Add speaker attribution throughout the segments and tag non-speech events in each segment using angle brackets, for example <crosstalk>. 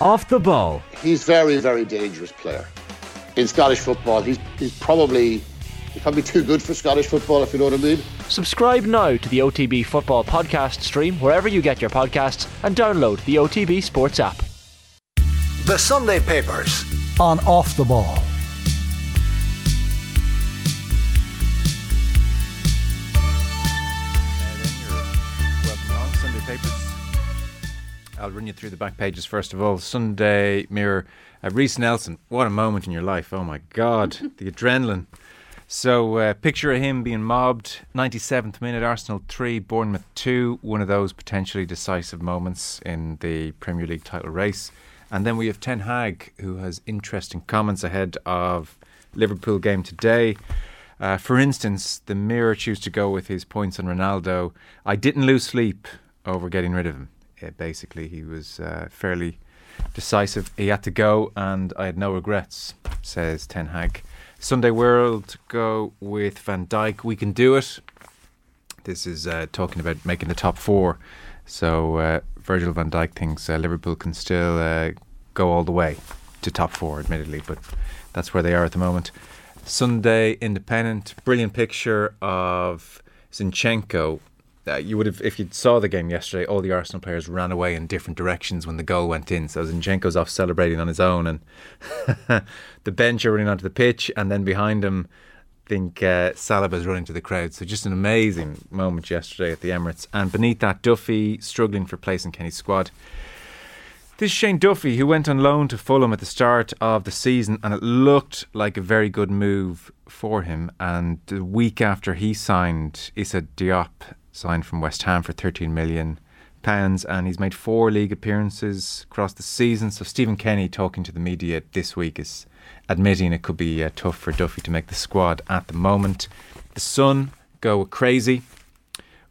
Speaker 1: Off the ball.
Speaker 2: He's very, very dangerous player. In Scottish football, he's, he's probably he's probably too good for Scottish football, if you know what I mean.
Speaker 1: Subscribe now to the OTB Football Podcast stream wherever you get your podcasts and download the OTB Sports app.
Speaker 3: The Sunday Papers
Speaker 4: on Off the Ball.
Speaker 5: I'll run you through the back pages first of all. Sunday Mirror, uh, Reiss Nelson. What a moment in your life! Oh my God, <laughs> the adrenaline. So, uh, picture of him being mobbed. 97th minute, Arsenal 3, Bournemouth 2. One of those potentially decisive moments in the Premier League title race. And then we have Ten Hag, who has interesting comments ahead of Liverpool game today. Uh, for instance, the Mirror choose to go with his points on Ronaldo. I didn't lose sleep over getting rid of him. Yeah, basically, he was uh, fairly decisive. He had to go, and I had no regrets, says Ten Hag. Sunday World go with Van Dijk. We can do it. This is uh, talking about making the top four. So uh, Virgil van Dijk thinks uh, Liverpool can still uh, go all the way to top four, admittedly, but that's where they are at the moment. Sunday Independent, brilliant picture of Zinchenko uh, you would have, if you saw the game yesterday, all the Arsenal players ran away in different directions when the goal went in. So Zinchenko's off celebrating on his own, and <laughs> the bench are running onto the pitch, and then behind him, I think uh, Saliba's running to the crowd. So just an amazing moment yesterday at the Emirates. And beneath that, Duffy struggling for place in Kenny's squad. This is Shane Duffy, who went on loan to Fulham at the start of the season, and it looked like a very good move for him. And the week after he signed Issa Diop signed from West Ham for 13 million pounds, and he's made four league appearances across the season. So Stephen Kenny, talking to the media this week, is admitting it could be uh, tough for Duffy to make the squad at the moment. The Sun go crazy.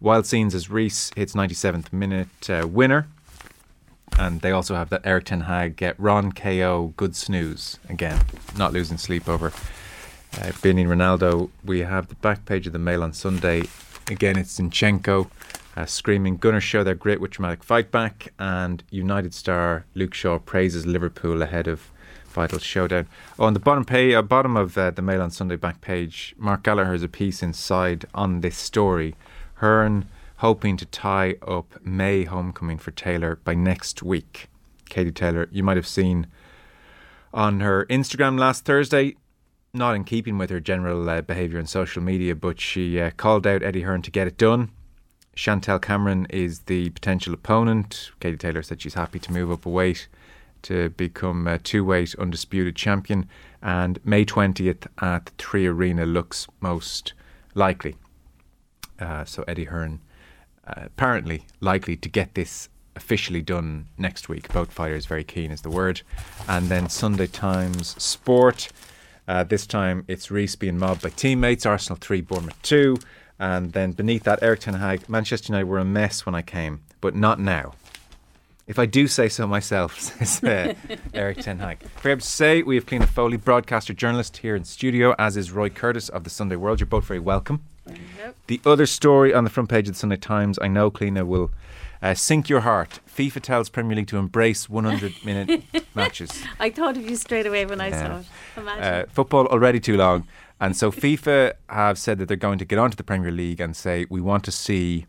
Speaker 5: Wild scenes as Reiss hits 97th minute uh, winner. And they also have that Erik Ten Hag get Ron KO good snooze again, not losing sleep over uh, Benny Ronaldo. We have the back page of the Mail on Sunday Again, it's Zinchenko uh, screaming, Gunners show their great with dramatic fight back, and United star Luke Shaw praises Liverpool ahead of vital showdown. Oh, on the bottom page, uh, bottom of uh, the Mail on Sunday back page, Mark Gallagher has a piece inside on this story. Hearn hoping to tie up May homecoming for Taylor by next week. Katie Taylor, you might have seen on her Instagram last Thursday not in keeping with her general uh, behaviour on social media, but she uh, called out Eddie Hearn to get it done. Chantelle Cameron is the potential opponent. Katie Taylor said she's happy to move up a weight to become a two weight undisputed champion. And May 20th at the Three Arena looks most likely. Uh, so Eddie Hearn uh, apparently likely to get this officially done next week. Both fighters very keen is the word. And then Sunday Times Sport. Uh, this time it's Reiss being mobbed by teammates, Arsenal 3, Bournemouth 2. And then beneath that, Erik Ten Hag, Manchester United were a mess when I came, but not now. If I do say so myself, <laughs> says uh, <laughs> Erik Ten Hag. Forget to say, we have Cliona Foley, broadcaster journalist here in studio, as is Roy Curtis of the Sunday World. You're both very welcome. Yep. The other story on the front page of the Sunday Times, I know Cliona will uh, sink your heart. FIFA tells Premier League to embrace 100 <laughs> minute matches.
Speaker 6: I thought of you straight away when I saw it. Uh,
Speaker 5: football already too long. And so FIFA have said that they're going to get onto the Premier League and say, we want to see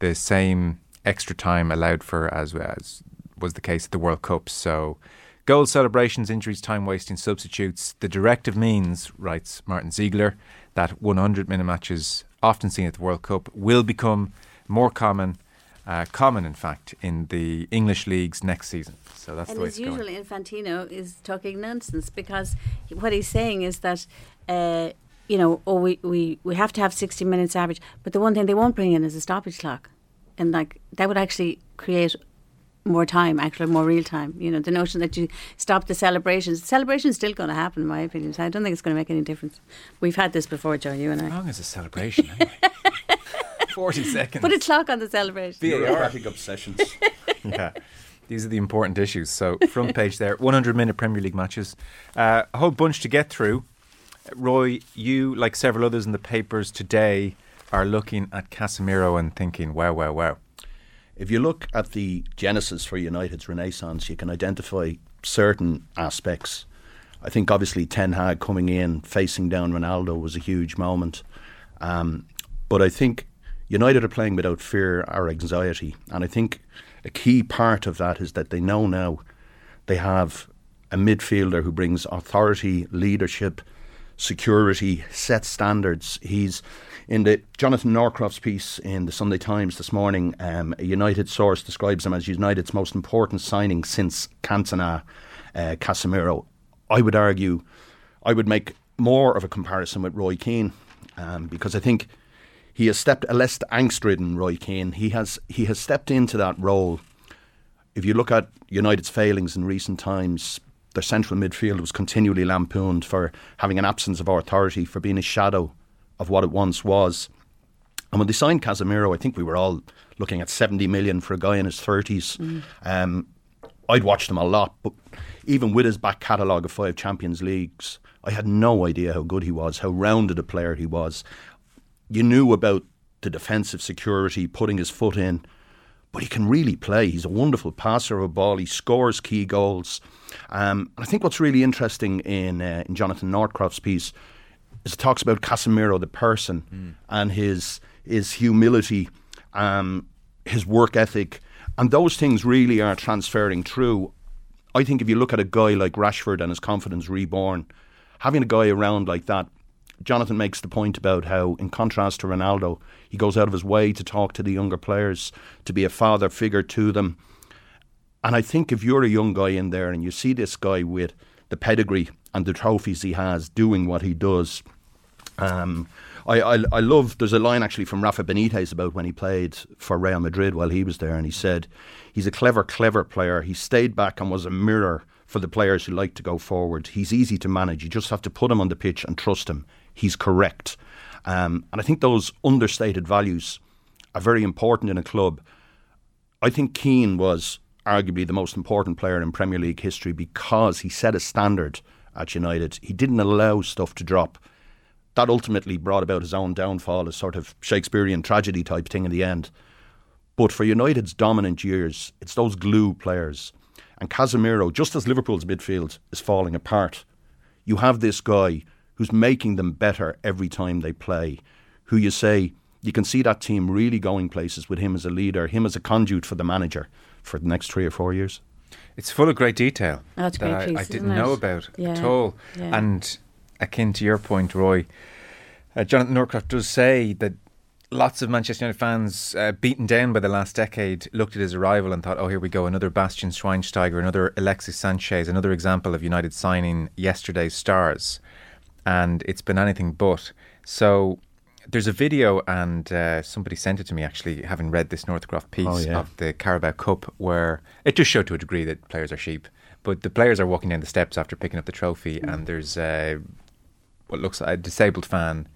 Speaker 5: the same extra time allowed for as, as was the case at the World Cup. So goal celebrations, injuries, time wasting, substitutes. The directive means, writes Martin Ziegler, that 100 minute matches, often seen at the World Cup, will become more common uh, common, in fact, in the English leagues next season. So that's
Speaker 6: and
Speaker 5: the way
Speaker 6: it's usually Infantino is talking nonsense because what he's saying is that. Uh, you know, oh, we, we, we have to have 60 minutes average. But the one thing they won't bring in is a stoppage clock. And like that would actually create more time, actually more real time. You know, the notion that you stop the celebrations. The celebration's still going to happen, in my opinion. So I don't think it's going to make any difference. We've had this before, Joe, you and I.
Speaker 5: How long is a celebration anyway? <laughs> 40 <laughs> seconds.
Speaker 6: Put a clock on the celebration.
Speaker 7: Bureaucratic obsessions. <laughs>
Speaker 5: yeah. These are the important issues. So, front page there 100 minute Premier League matches. Uh, a whole bunch to get through. Roy, you, like several others in the papers today, are looking at Casemiro and thinking, wow, wow, wow.
Speaker 4: If you look at the genesis for United's renaissance, you can identify certain aspects. I think obviously Ten Hag coming in, facing down Ronaldo was a huge moment. Um, but I think United are playing without fear or anxiety. And I think a key part of that is that they know now they have a midfielder who brings authority, leadership, security, set standards. He's in the Jonathan Northcroft's piece in the Sunday Times this morning. Um, a United source describes him as United's most important signing since Cantona, uh, Casemiro. I would argue, I would make more of a comparison with Roy Keane um, because I think he has stepped a less angst-ridden Roy Keane. He has he has stepped into that role. If you look at United's failings in recent times, their central midfield was continually lampooned for having an absence of authority, for being a shadow of what it once was. And when they signed Casemiro, I think we were all looking at 70 million for a guy in his 30s. Mm. Um, I'd watched him a lot, but even with his back catalogue of five Champions Leagues, I had no idea how good he was, how rounded a player he was. You knew about the defensive security, putting his foot in, but he can really play. He's a wonderful passer of a ball. He scores key goals. Um, and I think what's really interesting in uh, in Jonathan Northcroft's piece is it talks about Casemiro the person mm. and his his humility, um, his work ethic, and those things really are transferring through. I think if you look at a guy like Rashford and his confidence reborn, having a guy around like that, Jonathan makes the point about how, in contrast to Ronaldo, he goes out of his way to talk to the younger players, to be a father figure to them. And I think if you're a young guy in there and you see this guy with the pedigree and the trophies he has doing what he does, um, I, I, I love. There's a line actually from Rafa Benitez about when he played for Real Madrid while he was there, and he said he's a clever, clever player. He stayed back and was a mirror for the players who like to go forward. He's easy to manage. You just have to put him on the pitch and trust him. He's correct, um, and I think those understated values are very important in a club. I think Keane was arguably the most important player in Premier League history because he set a standard at United. He didn't allow stuff to drop. That ultimately brought about his own downfall, a sort of Shakespearean tragedy type thing in the end. But for United's dominant years, it's those glue players. And Casemiro, just as Liverpool's midfield is falling apart, you have this guy who's making them better every time they play, who you say, you can see that team really going places with him as a leader, him as a conduit for the manager for the next three or four years.
Speaker 5: It's full of great detail
Speaker 6: oh, that
Speaker 5: I,
Speaker 6: piece,
Speaker 5: I, didn't know about
Speaker 6: yeah.
Speaker 5: at all.
Speaker 6: Yeah.
Speaker 5: And akin to your point, Roy, uh, Jonathan Northcroft does say that lots of Manchester United fans, uh, beaten down by the last decade, looked at his arrival and thought, oh, here we go, another Bastian Schweinsteiger, another Alexis Sanchez, another example of United signing yesterday's stars. And it's been anything but. So there's a video, and uh, somebody sent it to me actually, having read this Northcroft piece
Speaker 4: oh, yeah.
Speaker 5: of the Carabao Cup, where it just showed to a degree that players are sheep. But the players are walking down the steps after picking up the trophy, mm. and there's uh, what looks like a disabled fan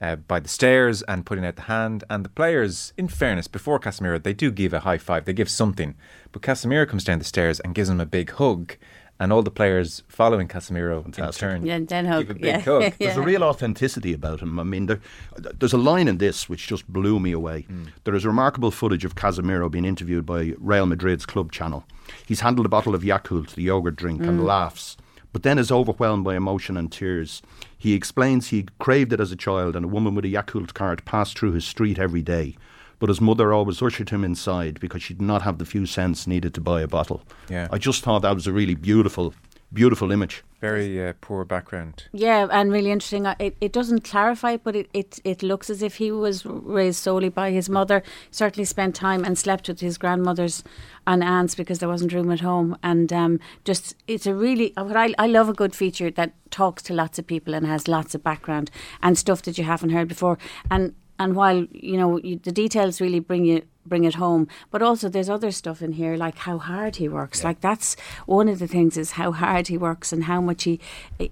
Speaker 5: uh, by the stairs and putting out the hand. And the players, in fairness, before Casemiro, they do give a high five, they give something. But Casemiro comes down the stairs and gives him a big hug and all the players following Casemiro Fantastic. in turn
Speaker 6: yeah, Den hug.
Speaker 5: give a big
Speaker 6: yeah.
Speaker 5: hug.
Speaker 6: yeah. <laughs>
Speaker 4: There's a real authenticity about him. I mean, there, there's a line in this which just blew me away. Mm. There is remarkable footage of Casemiro being interviewed by Real Madrid's club channel. He's handled a bottle of Yakult, the yogurt drink, mm. and laughs, but then is overwhelmed by emotion and tears. He explains he craved it as a child, and a woman with a Yakult cart passed through his street every day but his mother always ushered him inside because she did not have the few cents needed to buy a bottle.
Speaker 5: Yeah.
Speaker 4: I just thought that was a really beautiful beautiful image.
Speaker 5: Very uh, poor background.
Speaker 6: Yeah, and really interesting. It, it doesn't clarify, but it, it, it looks as if he was raised solely by his mother. Certainly spent time and slept with his grandmothers and aunts because there wasn't room at home. And um, just, it's a really, what I, I love a good feature that talks to lots of people and has lots of background and stuff that you haven't heard before. And and while you know you, the details really bring you bring it home. But also there's other stuff in here like how hard he works. Yeah. like that's one of the things is how hard he works and how much he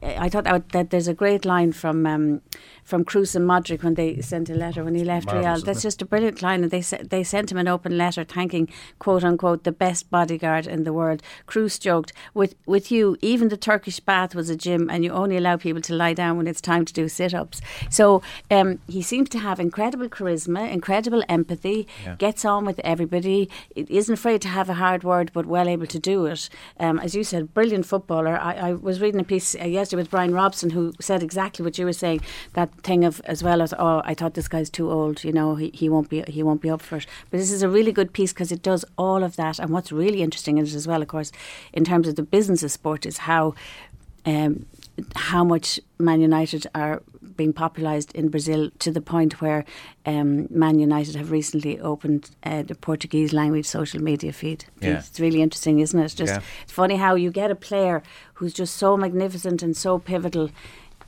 Speaker 6: I, thought that, that, there's a great line from um, from Kroos and Modric when they sent a letter when he left Marvelous, Real. that's just a brilliant line and they they sent him an open letter thanking quote unquote the best bodyguard in the world. Kroos joked with with you even the Turkish bath was a gym and you only allow people to lie down when it's time to do sit-ups. So um, he seems to have incredible charisma incredible empathy yeah. gets gets on with everybody. It isn't afraid to have a hard word, but well able to do it. Um, as you said, brilliant footballer. I, I was reading a piece uh, yesterday with Brian Robson who said exactly what you were saying. That thing of as well as oh, I thought this guy's too old. You know, he, he won't be he won't be up for it. But this is a really good piece because it does all of that. And what's really interesting in it as well, of course, in terms of the business of sport, is how. Um, how much Man United are being popularised in Brazil to the point where um, Man United have recently opened uh, the Portuguese language social media feed.
Speaker 5: Yeah.
Speaker 6: It's really interesting, isn't it? It's just
Speaker 5: Yeah.
Speaker 6: it's funny how you get a player who's just so magnificent and so pivotal.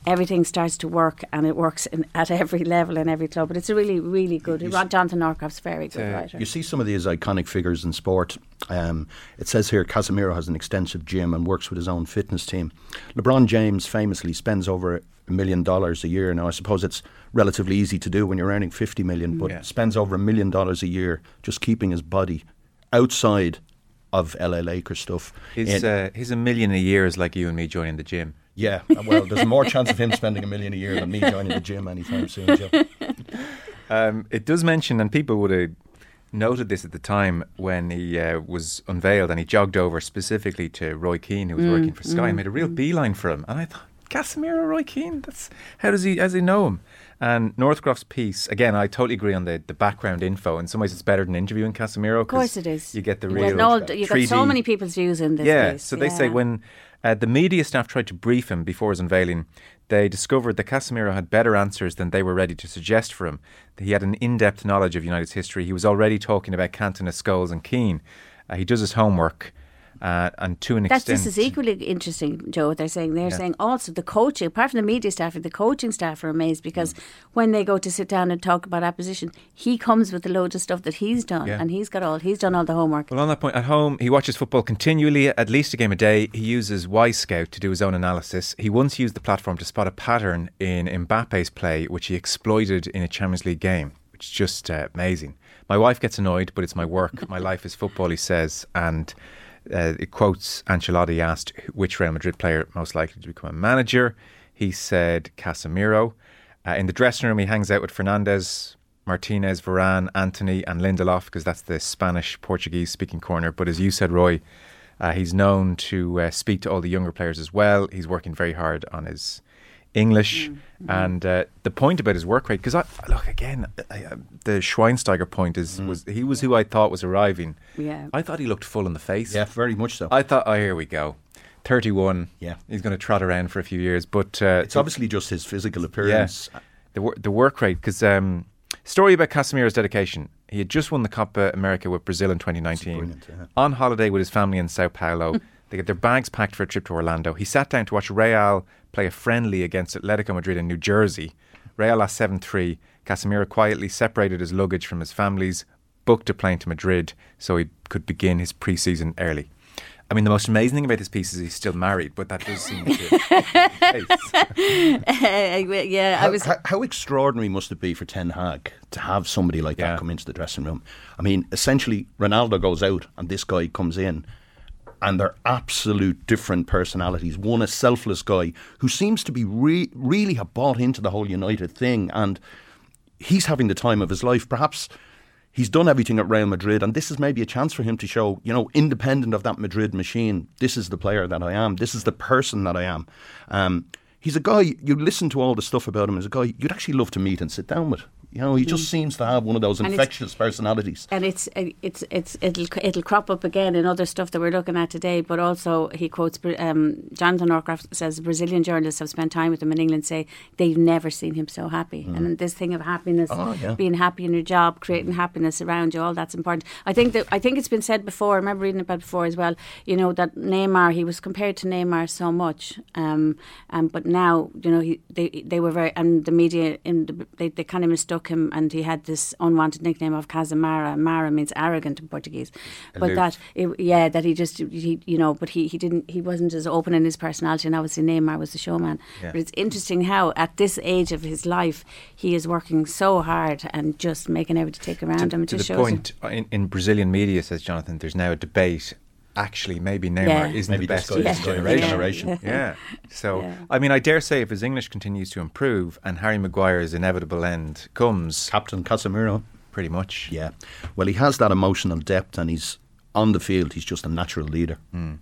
Speaker 6: Everything starts to work, and it works in, at every level in every club. But it's a really, really good. Ron Jonathan Northcroft's very good writer.
Speaker 4: You see some of these iconic figures in sport. Um, it says here Casemiro has an extensive gym and works with his own fitness team. LeBron James famously spends over a million dollars a year. Now, I suppose it's relatively easy to do when you're earning 50 million, but
Speaker 5: Yeah.
Speaker 4: spends over a million dollars a year just keeping his body outside of LA Lakers stuff.
Speaker 5: His,
Speaker 4: In-
Speaker 5: uh, his a million a year is like you and me joining the gym.
Speaker 4: Yeah, well, there's more chance of him spending a million a year than me joining the gym anytime soon, Joe. <laughs>
Speaker 5: Um, it does mention, and people would have noted this at the time when he uh, was unveiled, and he jogged over specifically to Roy Keane, who was working for Sky, and made a real beeline for him. And I thought, Casemiro, Roy Keane, that's how does he, how does he know him? And Northcroft's piece, again, I totally agree on the, the background info. In some ways, it's better than interviewing Casemiro.
Speaker 6: Of course, it is.
Speaker 5: You get the
Speaker 6: You
Speaker 5: real.
Speaker 6: got all- you got so many people's views in this.
Speaker 5: yeah,
Speaker 6: piece.
Speaker 5: so they say when uh, the media staff tried to brief him before his unveiling, they discovered that Casemiro had better answers than they were ready to suggest for him. He had an in-depth knowledge of United's history. He was already talking about Cantona, Scholes, and Keane. Uh, he does his homework, uh, and to an
Speaker 6: That's
Speaker 5: extent,
Speaker 6: just as equally interesting, Joe. What they're saying they're
Speaker 5: Yeah.
Speaker 6: saying also the coaching, apart from the media staff, the coaching staff are amazed because
Speaker 5: Mm.
Speaker 6: when they go to sit down and talk about opposition, he comes with a load of stuff that he's done,
Speaker 5: Yeah.
Speaker 6: and he's got all he's done all the homework.
Speaker 5: Well, on that point, at home, he watches football continually, at least a game a day. He uses Wyscout to do his own analysis. He once used the platform to spot a pattern in Mbappe's play, which he exploited in a Champions League game, which is just uh, amazing. My wife gets annoyed, but it's my work. my life is football, he says. And uh, it quotes Ancelotti asked which Real Madrid player most likely to become a manager. He said Casemiro. Uh, in the dressing room, he hangs out with Fernandes, Martinez, Varane, Antony, and Lindelof because that's the Spanish Portuguese speaking corner. But as you said, Roy, uh, he's known to uh, speak to all the younger players as well. He's working very hard on his English. And uh, the point about his work rate, because I look again, I, uh, the Schweinsteiger point is was he was who I thought was arriving.
Speaker 6: Yeah.
Speaker 5: I thought he looked full in the face.
Speaker 4: Yeah, very much so.
Speaker 5: I thought, oh, here we go. 31.
Speaker 4: Yeah.
Speaker 5: He's going to trot around for a few years. But uh,
Speaker 4: it's obviously just his physical appearance.
Speaker 5: yeah. The, wor- the work rate, because um, story about Casemiro's dedication. He had just won the Copa America with Brazil in 2019.
Speaker 4: brilliant, yeah.
Speaker 5: On holiday with his family in Sao Paulo. <laughs> they get their bags packed for a trip to Orlando. He sat down to watch Real play a friendly against Atletico Madrid in New Jersey. Real lost 7 3. Casemiro quietly separated his luggage from his family's, booked a plane to Madrid so he could begin his pre season early. I mean, the most amazing thing about this piece is he's still married, but that does seem to be the case. <laughs>
Speaker 6: yeah, I
Speaker 4: How,
Speaker 6: was.
Speaker 4: how, how extraordinary must it be for Ten Hag to have somebody like
Speaker 5: Yeah.
Speaker 4: that come into the dressing room? I mean, essentially, Ronaldo goes out and this guy comes in, and they're absolute different personalities. One, a selfless guy who seems to be re- really have bought into the whole United thing, and he's having the time of his life. Perhaps he's done everything at Real Madrid, and this is maybe a chance for him to show, you know, independent of that Madrid machine, this is the player that I am. This is the person that I am. Um, he's a guy. You listen to all the stuff about him as a guy you'd actually love to meet and sit down with. You know, he just seems to have one of those
Speaker 6: Mm. And
Speaker 4: infectious personalities.
Speaker 6: and it's it's it's it'll it'll crop up again in other stuff that we're looking at today. But also, he quotes um, Jonathan Northcroft says Brazilian journalists have spent time with him in England say they've never seen him so happy. And this thing of happiness,
Speaker 4: Oh, yeah.
Speaker 6: being happy in your job, creating happiness around you, all that's important. I think that I think it's been said before. I remember reading about it before as well. You know that Neymar, he was compared to Neymar so much, um, um, but now you know he, they they were very and the media in the, they they kind of mistook him, and he had this unwanted nickname of Casamara. Mara means arrogant in Portuguese, but
Speaker 5: Aloof.
Speaker 6: that it, yeah, that he just he you know, but he he didn't he wasn't as open in his personality, and obviously Neymar was the showman.
Speaker 5: Yeah.
Speaker 6: But it's interesting how at this age of his life he is working so hard and just making everybody take around him. It
Speaker 5: to the point uh, in, in Brazilian media, says Jonathan, there's now a debate. Actually, maybe Neymar
Speaker 6: Yeah.
Speaker 5: isn't
Speaker 4: Maybe
Speaker 5: the best
Speaker 4: guy
Speaker 5: of his
Speaker 4: the guy of
Speaker 6: his
Speaker 5: generation.
Speaker 4: generation.
Speaker 5: Yeah. <laughs> So,
Speaker 6: Yeah.
Speaker 5: I mean, I dare say if his English continues to improve and Harry Maguire's inevitable end comes,
Speaker 4: Captain Casemiro.
Speaker 5: pretty much.
Speaker 4: Yeah. Well, he has that emotional depth and he's on the field, he's just a natural leader. Hmm.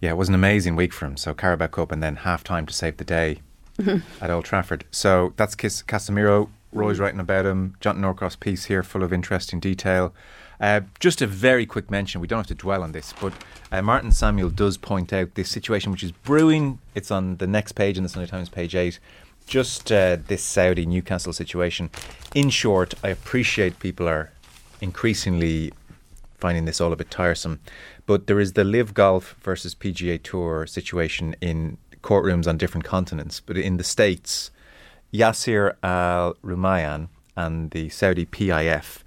Speaker 5: Yeah, it was an amazing week for him. So Carabao Cup and then half time to save the day <laughs> at Old Trafford. So that's Kis- Casemiro. Roy's writing about him. Jonathan Northcroft piece here, full of interesting detail. Uh, just a very quick mention. We don't have to dwell on this, but uh, Martin Samuel does point out this situation which is brewing. It's on the next page in the Sunday Times, page eight. Just uh, this Saudi Newcastle situation. In short, I appreciate people are increasingly finding this all a bit tiresome. But there is the LIV Golf versus PGA Tour situation in courtrooms on different continents. But in the States, Yasir Al Rumayyan and the Saudi PIF,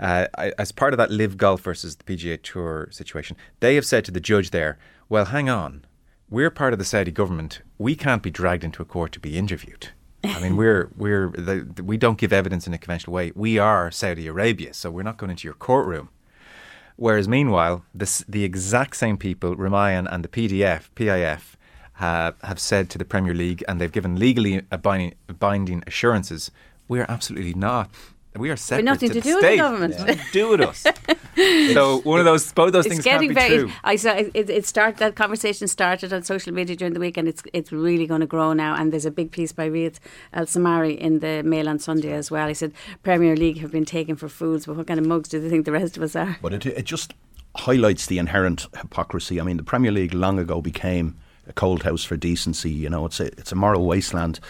Speaker 5: uh, as part of that LIV Golf versus the PGA Tour situation, they have said to the judge there, well, hang on, we're part of the Saudi government. We can't be dragged into a court to be interviewed. I mean, <laughs> we're we're the, the- we don't give evidence in a conventional way. We are Saudi Arabia, so we're not going into your courtroom. Whereas, meanwhile, this, the exact same people, Rumayyan and the PDF, PIF, have, have said to the Premier League, and they've given legally binding, binding assurances, we are absolutely not. We are separate
Speaker 6: nothing
Speaker 5: to,
Speaker 6: to
Speaker 5: the
Speaker 6: do with the
Speaker 5: state.
Speaker 6: government.
Speaker 5: It's do with us. so one of those, both those
Speaker 6: it's
Speaker 5: things
Speaker 6: getting
Speaker 5: can't be
Speaker 6: very.
Speaker 5: true.
Speaker 6: I saw it. It, it started. That conversation started on social media during the week, and it's it's really going to grow now. And there's a big piece by Riath Al Samarrai in the Mail on Sunday as well. He said Premier League have been taken for fools, but what kind of mugs do they think the rest of us are?
Speaker 4: But it, it just highlights the inherent hypocrisy. I mean, the Premier League long ago became a cold house for decency. You know, it's a it's a moral wasteland.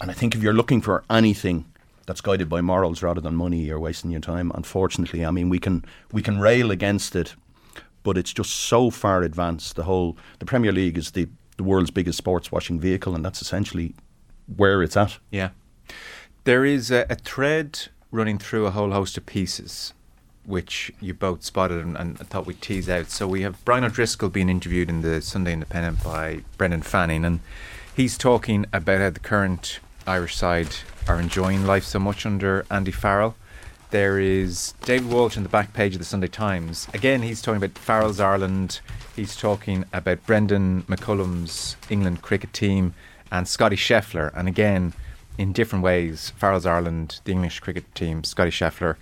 Speaker 4: And I think if you're looking for anything that's guided by morals rather than money, you're wasting your time. Unfortunately, I mean, we can we can rail against it, but it's just so far advanced. The whole the Premier League is the the world's biggest sports washing vehicle, and that's essentially where it's at.
Speaker 5: Yeah. There is a, a thread running through a whole host of pieces which you both spotted and, and thought we'd tease out. So we have Brian O'Driscoll being interviewed in the Sunday Independent by Brendan Fanning, and he's talking about how the current Irish side are enjoying life so much under Andy Farrell. There is David Walsh in the back page of the Sunday Times. Again, he's talking about Farrell's Ireland. He's talking about Brendon McCullum's England cricket team and Scotty Scheffler. And again, in different ways, Farrell's Ireland, the English cricket team, Scotty Scheffler,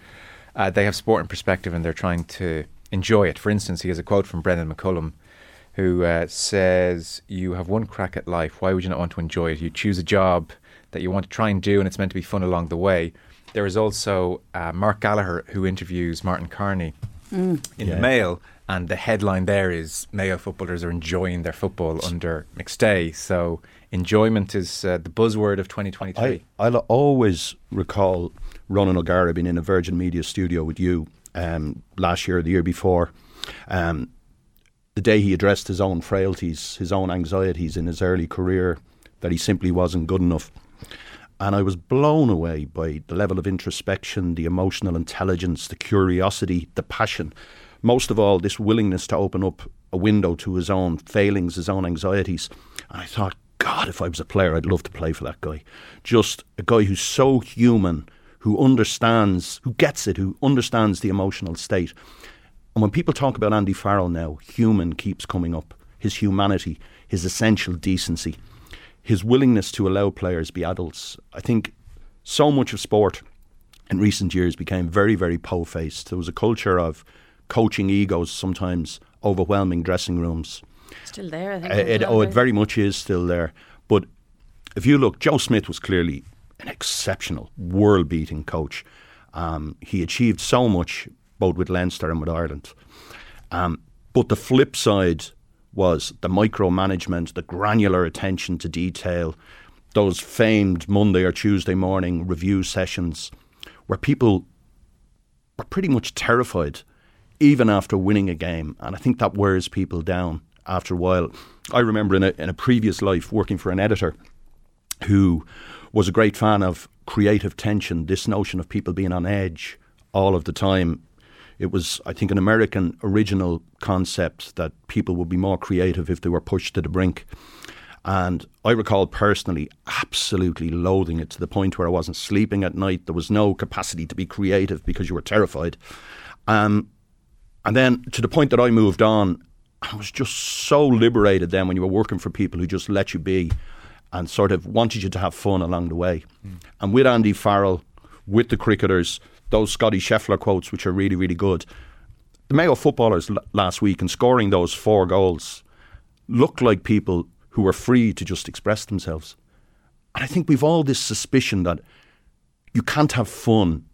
Speaker 5: uh, they have sport in perspective and they're trying to enjoy it. For instance, he has a quote from Brendon McCullum who uh, says, You have one crack at life. Why would you not want to enjoy it? You choose a job that you want to try and do, and it's meant to be fun along the way. There is also uh, Mark Gallagher who interviews Martin Carney in the Mail, and the headline there is Mayo footballers are enjoying their football under McStay. So enjoyment is uh, the buzzword of 2023.
Speaker 4: I, I'll always recall Ronan O'Gara being in a Virgin Media studio with you um, last year or the year before. Um, the day he addressed his own frailties, his own anxieties in his early career, that he simply wasn't good enough. And I was blown away by the level of introspection, the emotional intelligence, the curiosity, the passion. Most of all, this willingness to open up a window to his own failings, his own anxieties. And I thought, God, if I was a player, I'd love to play for that guy. Just a guy who's so human, who understands, who gets it, who understands the emotional state. And when people talk about Andy Farrell now, human keeps coming up. His humanity, his essential decency, his willingness to allow players be adults. I think so much of sport in recent years became very, very po faced. There was a culture of coaching egos, sometimes overwhelming dressing rooms.
Speaker 6: Still there, I think.
Speaker 4: Uh, it, oh, it very much is still there. But if you look, Joe Schmidt was clearly an exceptional, world beating coach. Um, he achieved so much both with Leinster and with Ireland. Um, but the flip side was the micromanagement, the granular attention to detail, those famed Monday or Tuesday morning review sessions where people were pretty much terrified even after winning a game. And I think that wears people down after a while. I remember in a, in a previous life working for an editor who was a great fan of creative tension, this notion of people being on edge all of the time. It was, I think, an American original concept that people would be more creative if they were pushed to the brink. And I recall personally absolutely loathing it to the point where I wasn't sleeping at night. There was no capacity to be creative because you were terrified. Um, and then to the point that I moved on, I was just so liberated then when you were working for people who just let you be and sort of wanted you to have fun along the way. And with Andy Farrell, with the cricketers, those Scotty Scheffler quotes, which are really, really good. The Mayo footballers l- last week and scoring those four goals looked like people who were free to just express themselves. And I think we've all this suspicion that you can't have fun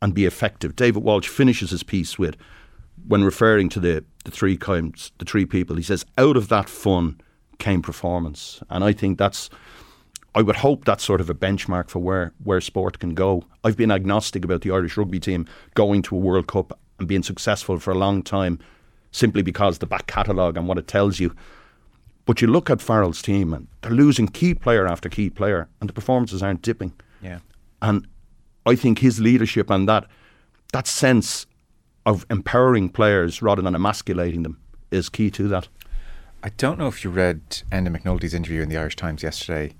Speaker 4: and be effective. David Walsh finishes his piece with, when referring to the, the three kinds, the three people, he says, out of that fun came performance. And I think that's I would hope that's sort of a benchmark for where, where sport can go. I've been agnostic about the Irish rugby team going to a World Cup and being successful for a long time simply because the back catalogue and what it tells you. But you look at Farrell's team and they're losing key player after key player and the performances aren't dipping.
Speaker 5: Yeah.
Speaker 4: And I think his leadership and that that sense of empowering players rather than emasculating them is key to that.
Speaker 5: I don't know if you read Enda McNulty's interview in the Irish Times yesterday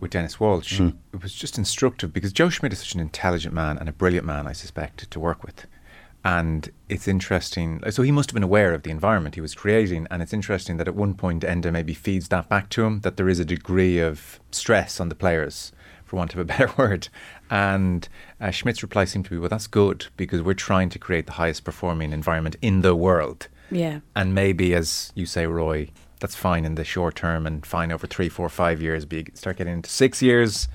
Speaker 5: with Denis Walsh. It was just instructive because Joe Schmidt is such an intelligent man and a brilliant man, I suspect, to work with. And it's interesting. So he must have been aware of the environment he was creating. And it's interesting that at one point Enda maybe feeds that back to him that there is a degree of stress on the players, for want of a <laughs> better word. And uh, Schmidt's reply seemed to be, well, that's good because we're trying to create the highest performing environment in the world.
Speaker 6: Yeah.
Speaker 5: And maybe, as you say, Roy, that's fine in the short term and fine over three, four, five years. But you start getting into six years,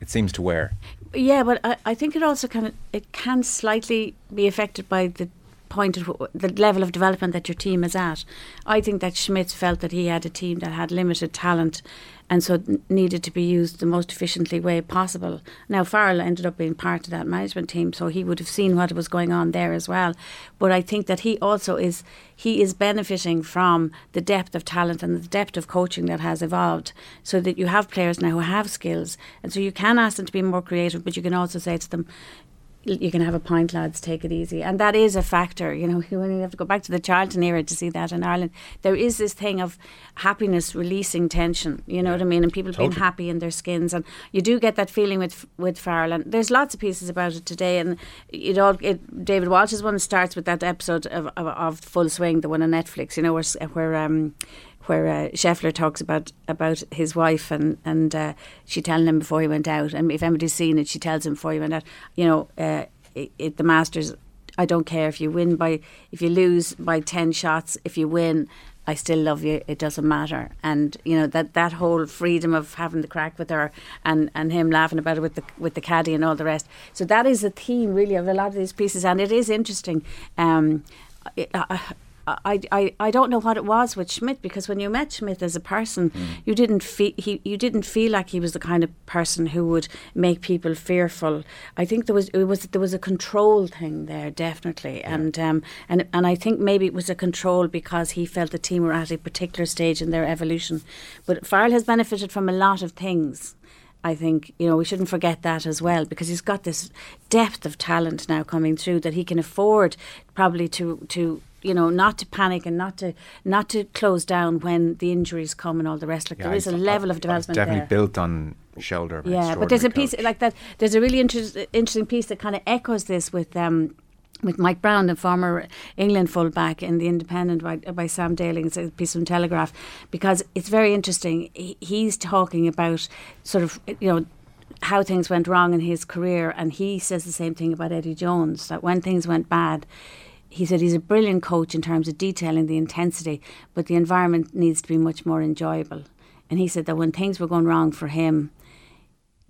Speaker 5: it seems to wear.
Speaker 6: Yeah, but I, I think it also kind of it can slightly be affected by the point of the level of development that your team is at. I think that Schmidt felt that he had a team that had limited talent and so needed to be used the most efficiently way possible. Now Farrell ended up being part of that management team, so he would have seen what was going on there as well. But I think that he also is he is benefiting from the depth of talent and the depth of coaching that has evolved, so that you have players now who have skills, and so you can ask them to be more creative, but you can also say to them, you can have a pint, lads. Take it easy, and that is a factor. You know, <laughs> when you have to go back to the Charlton era to see that in Ireland, there is this thing of happiness releasing tension. You know what I mean? And people being happy in their skins, and you do get that feeling with with Farrell. And there's lots of pieces about it today, and it all. It, David Walsh's one starts with that episode of, of, of Full Swing, the one on Netflix. You know, where where um, where uh, Scheffler talks about about his wife and and uh, she telling him before he went out, and if anybody's seen it, she tells him before he went out. You know, uh, it, it, the Masters. I don't care if you win by if you lose by ten shots. If you win, I still love you. It doesn't matter. And you know that that whole freedom of having the crack with her and and him laughing about it with the with the caddy and all the rest. So that is a theme really of a lot of these pieces, and it is interesting. Um, it, uh, I, I, I don't know what it was with Schmidt because when you met Schmidt as a person, mm. you didn't feel he you didn't feel like he was the kind of person who would make people fearful. I think there was it was there was a control thing there definitely, yeah. and um and and I think maybe it was a control because he felt the team were at a particular stage in their evolution. But Farrell has benefited from a lot of things. I think you know we shouldn't forget that as well because he's got this depth of talent now coming through that he can afford probably to to you know, not to panic and not to not to close down when the injuries come and all the rest. Like yeah, there is a level of development.
Speaker 5: definitely
Speaker 6: there.
Speaker 5: built on shoulder.
Speaker 6: Yeah, but there's a piece
Speaker 5: coach.
Speaker 6: like that. There's a really inter- interesting piece that kind of echoes this with. Um, with Mike Brown, the former England fullback in the Independent by, by Sam Daling, it's a piece from Telegraph, because it's very interesting. He, he's talking about sort of you know how things went wrong in his career, and he says the same thing about Eddie Jones that when things went bad, he said he's a brilliant coach in terms of detailing the intensity, but the environment needs to be much more enjoyable. And he said that when things were going wrong for him,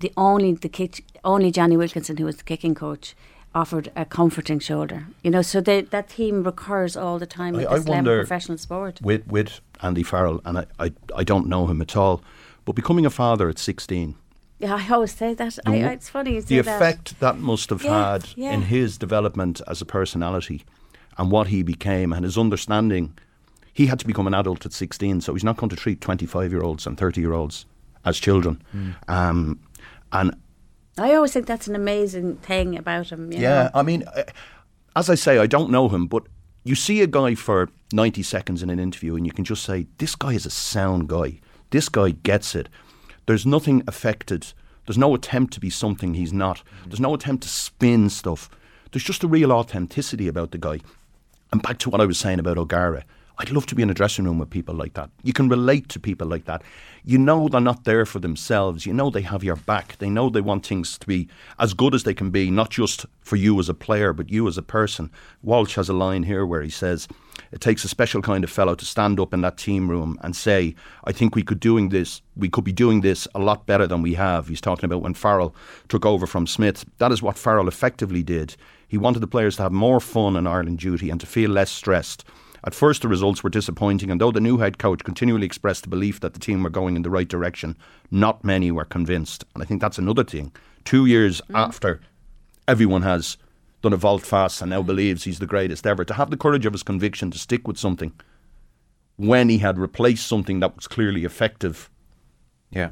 Speaker 6: the only the kick, only Jonny Wilkinson, who was the kicking coach, offered a comforting shoulder. You know, so they, that theme recurs all the time with
Speaker 4: I,
Speaker 6: this
Speaker 4: I
Speaker 6: level professional sport.
Speaker 4: With with Andy Farrell, and I, I I don't know him at all, but becoming a father at sixteen.
Speaker 6: Yeah, I always say that. I, I, it's funny you
Speaker 4: the
Speaker 6: say that.
Speaker 4: effect that must have
Speaker 6: Yeah,
Speaker 4: had
Speaker 6: yeah.
Speaker 4: in his development as a personality and what he became and his understanding. He had to become an adult at 16, so he's not going to treat 25 year olds and 30 year olds as children.
Speaker 6: Hmm.
Speaker 4: Um, and
Speaker 6: I always think that's an amazing thing about him. You
Speaker 4: yeah,
Speaker 6: know?
Speaker 4: I mean, uh, as I say, I don't know him, but you see a guy for 90 seconds in an interview and you can just say, this guy is a sound guy. This guy gets it. There's nothing affected. There's no attempt to be something he's not. There's no attempt to spin stuff. There's just a real authenticity about the guy. And back to what I was saying about O'Gara. I'd love to be in a dressing room with people like that. You can relate to people like that. You know they're not there for themselves. You know they have your back. They know they want things to be as good as they can be, not just for you as a player, but you as a person. Walsh has a line here where he says, it takes a special kind of fellow to stand up in that team room and say, I think we could doing this we could be doing this a lot better than we have. He's talking about when Farrell took over from Schmidt. That is what Farrell effectively did. He wanted the players to have more fun in Ireland duty and to feel less stressed. At first, the results were disappointing, and though the new head coach continually expressed the belief that the team were going in the right direction, not many were convinced. And I think that's another thing. Two years mm. after everyone has done a vault fast and now believes he's the greatest ever, to have the courage of his conviction to stick with something when he had replaced something that was clearly effective.
Speaker 5: Yeah.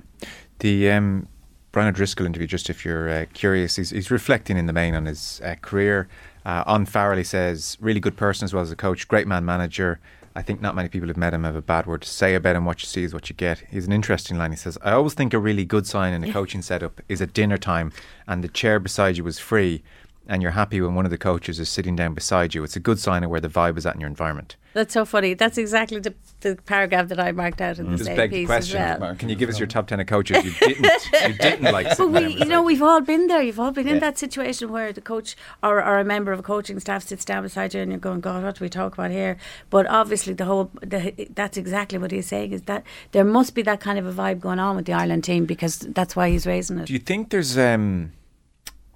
Speaker 5: The um, Brian O'Driscoll interview, just if you're uh, curious, he's, he's, reflecting in the main on his uh, career. Uh, on Farrell, he says, really good person as well as a coach, great man manager. I think not many people who've met him have a bad word to say about him. What you see is what you get. He's an interesting line. He says, I always think a really good sign in a coaching setup is at dinner time and the chair beside you is free and you're happy when one of the coaches is sitting down beside you, it's a good sign of where the vibe is at in your environment.
Speaker 6: That's so funny. That's exactly the, the paragraph that I marked out in mm. the same piece
Speaker 5: question,
Speaker 6: as well.
Speaker 5: Can you give us your top ten of coaches you didn't you <laughs> didn't like?
Speaker 6: But we, you know, we've all been there. You've all been yeah. in that situation where the coach or, or a member of a coaching staff sits down beside you and you're going, God, what do we talk about here? But obviously, the whole the, that's exactly what he's saying is that there must be that kind of a vibe going on with the Ireland team because that's why he's raising it.
Speaker 5: Do you think there's um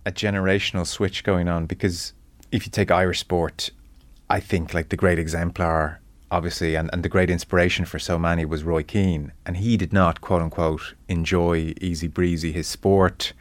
Speaker 5: a generational switch going on because if you take Irish sport, I think like the great exemplar, obviously, and, and the great inspiration for so many was Roy Keane, and he did not quote unquote enjoy easy breezy his sport.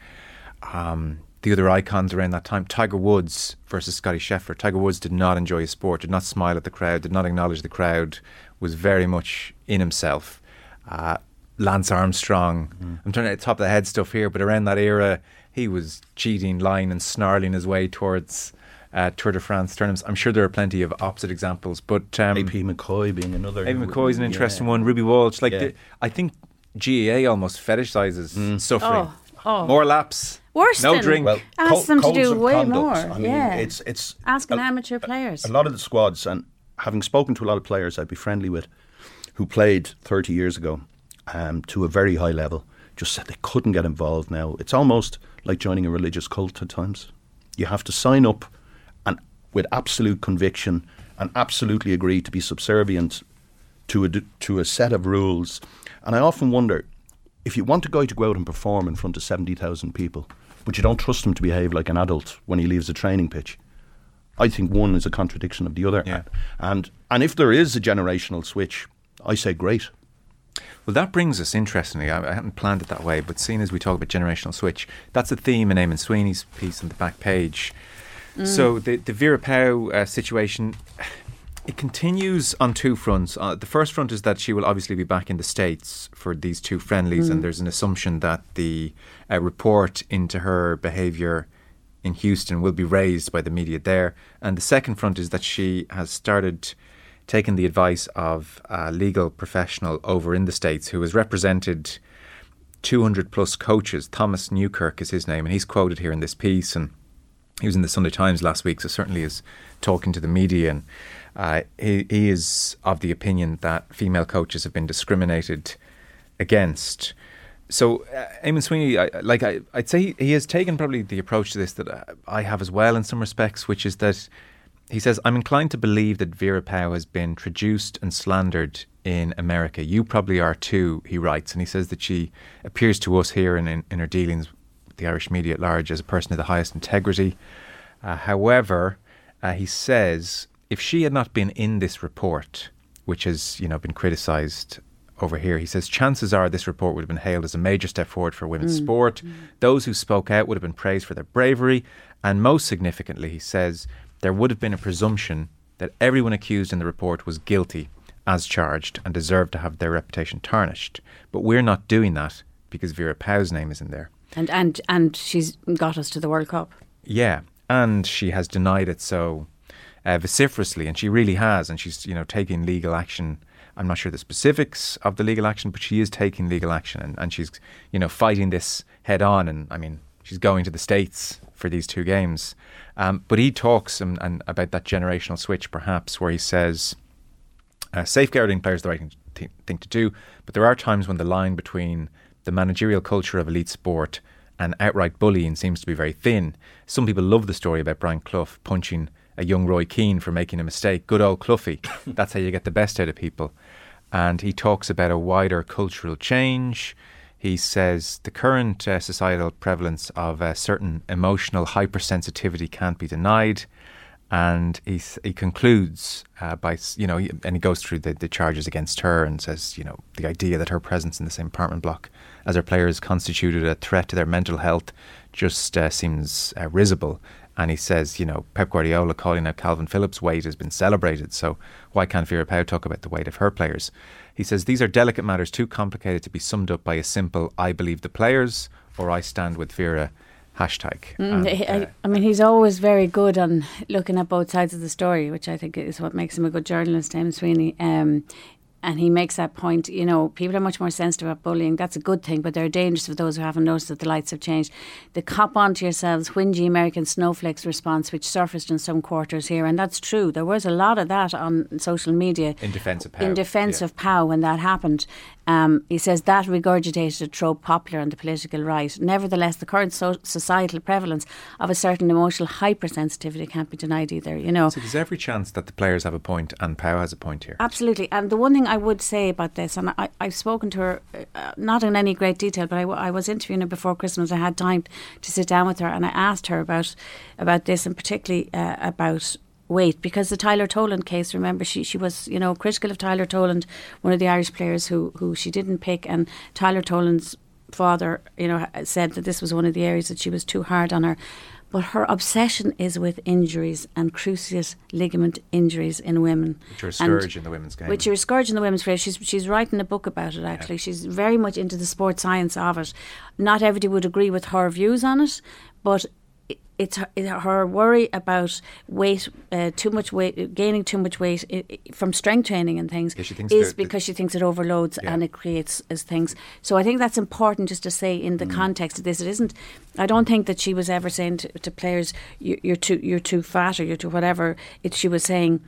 Speaker 5: Um, the other icons around that time, Tiger Woods versus Scotty Scheffler. Tiger Woods did not enjoy his sport, did not smile at the crowd, did not acknowledge the crowd, was very much in himself. Uh, Lance Armstrong. Mm. I'm trying to top of the head stuff here, but around that era, he was cheating, lying, and snarling his way towards uh, Tour de France tournaments. I'm sure there are plenty of opposite examples, but um,
Speaker 4: AP McCoy being another.
Speaker 5: AP McCoy is an interesting yeah. one. Ruby Walsh, like yeah. the, I think GAA almost fetishizes mm. suffering. Oh, oh. More laps.
Speaker 6: Worse
Speaker 5: no
Speaker 6: than
Speaker 5: drink.
Speaker 6: Well, ask them to do way conduct. more. I mean, yeah,
Speaker 4: it's it's
Speaker 6: asking amateur players.
Speaker 4: A lot of the squads, and having spoken to a lot of players I'd be friendly with, who played 30 years ago um, to a very high level, just said they couldn't get involved now. It's almost like joining a religious cult at times. You have to sign up and with absolute conviction and absolutely agree to be subservient to a, to a set of rules. And I often wonder if you want a guy to go out and perform in front of 70,000 people, but you don't trust him to behave like an adult when he leaves a training pitch, I think one is a contradiction of the other.
Speaker 5: Yeah.
Speaker 4: And, and if there is a generational switch, I say great.
Speaker 5: Well, that brings us, interestingly, I, I hadn't planned it that way, but seeing as we talk about generational switch, that's a theme in Eamonn Sweeney's piece on the back page. Mm. So the, the Vera Pauw uh, situation, it continues on two fronts. Uh, the first front is that she will obviously be back in the States for these two friendlies, mm. and there's an assumption that the uh, report into her behaviour in Houston will be raised by the media there. And the second front is that she has started taken the advice of a legal professional over in the States who has represented 200 plus coaches. Thomas Newkirk is his name, and he's quoted here in this piece. And he was in the Sunday Times last week, so certainly is talking to the media. And uh, he, he is of the opinion that female coaches have been discriminated against. So, uh, Eamonn Sweeney, I, like I, would say, he, he has taken probably the approach to this that I have as well in some respects, which is that he says, I'm inclined to believe that Vera Pauw has been traduced and slandered in America. You probably are too, he writes. And he says that she appears to us here in, in, in her dealings with the Irish media at large as a person of the highest integrity. Uh, however, uh, he says, if she had not been in this report, which has you know been criticised over here, he says chances are this report would have been hailed as a major step forward for women's mm. sport. Mm. Those who spoke out would have been praised for their bravery, and most significantly, he says there would have been a presumption that everyone accused in the report was guilty as charged and deserved to have their reputation tarnished. But we're not doing that because Vera Pauw's name is in there.
Speaker 6: And and and she's got us to the World Cup.
Speaker 5: Yeah, and she has denied it so uh, vociferously, and she really has, and she's you know taking legal action. I'm not sure the specifics of the legal action, but she is taking legal action, and, and she's you know fighting this head on. And I mean, she's going to the states for these two games. Um, but he talks and, and about that generational switch, perhaps, where he says, Uh, safeguarding players is the right thing, th- thing to do, but there are times when the line between the managerial culture of elite sport and outright bullying seems to be very thin. Some people love the story about Brian Clough punching a young Roy Keane for making a mistake. Good old Cloughie. <laughs> That's how you get the best out of people. And he talks about a wider cultural change. He says the current uh, societal prevalence of a certain emotional hypersensitivity can't be denied. And he, he concludes uh, by, you know, and he goes through the, the charges against her and says, you know, the idea that her presence in the same apartment block as her players constituted a threat to their mental health just uh, seems uh, risible. And he says, you know, Pep Guardiola calling out Kalvin Phillips' weight has been celebrated, so why can't Vera Pauw talk about the weight of her players? He says these are delicate matters too complicated to be summed up by a simple "I believe the players" or "I stand with Vera." hashtag.
Speaker 6: Mm, and, uh, I, I, mean, he's always very good on looking at both sides of the story, which I think is what makes him a good journalist, Eamonn Sweeney. Um, and he makes that point. You know, people are much more sensitive about bullying. That's a good thing, but they're dangerous for those who haven't noticed that the lights have changed. The cop on to yourselves, whingy American snowflakes response, which surfaced in some quarters here, and that's true. There was a lot of that on social media
Speaker 5: in defence of Pauw.
Speaker 6: In defence yeah. of Pauw when that happened. Um, he says that regurgitated a trope popular on the political right. Nevertheless, the current so- societal prevalence of a certain emotional hypersensitivity can't be denied either. You know,
Speaker 5: so there's every chance that the players have a point and Pauw has a point here.
Speaker 6: Absolutely, and the one thing I would say about this, and I, have spoken to her, uh, not in any great detail, but I, I was interviewing her before Christmas. I had time to sit down with her, and I asked her about about this, and particularly uh, about weight because the Tyler Toland case. Remember, she she was you know critical of Tyler Toland, one of the Irish players who who she didn't pick, and Tyler Toland's father, you know, said that this was one of the areas that she was too hard on her. But her obsession is with injuries and cruciate ligament injuries in women.
Speaker 5: Which are a scourge in the women's game.
Speaker 6: Which are a scourge in the women's game. She's, she's writing a book about it, actually. Yeah. She's very much into the sports science of it. Not everybody would agree with her views on it, but it's her, her, worry about weight, uh, too much weight, gaining too much weight from strength training and things
Speaker 5: yeah,
Speaker 6: is because she thinks it overloads yeah. and it creates as things. So I think that's important just to say in the mm. context of this. It isn't. I don't think that she was ever saying to, to players, you, "You're too, you're too fat" or "You're too whatever." It, she was saying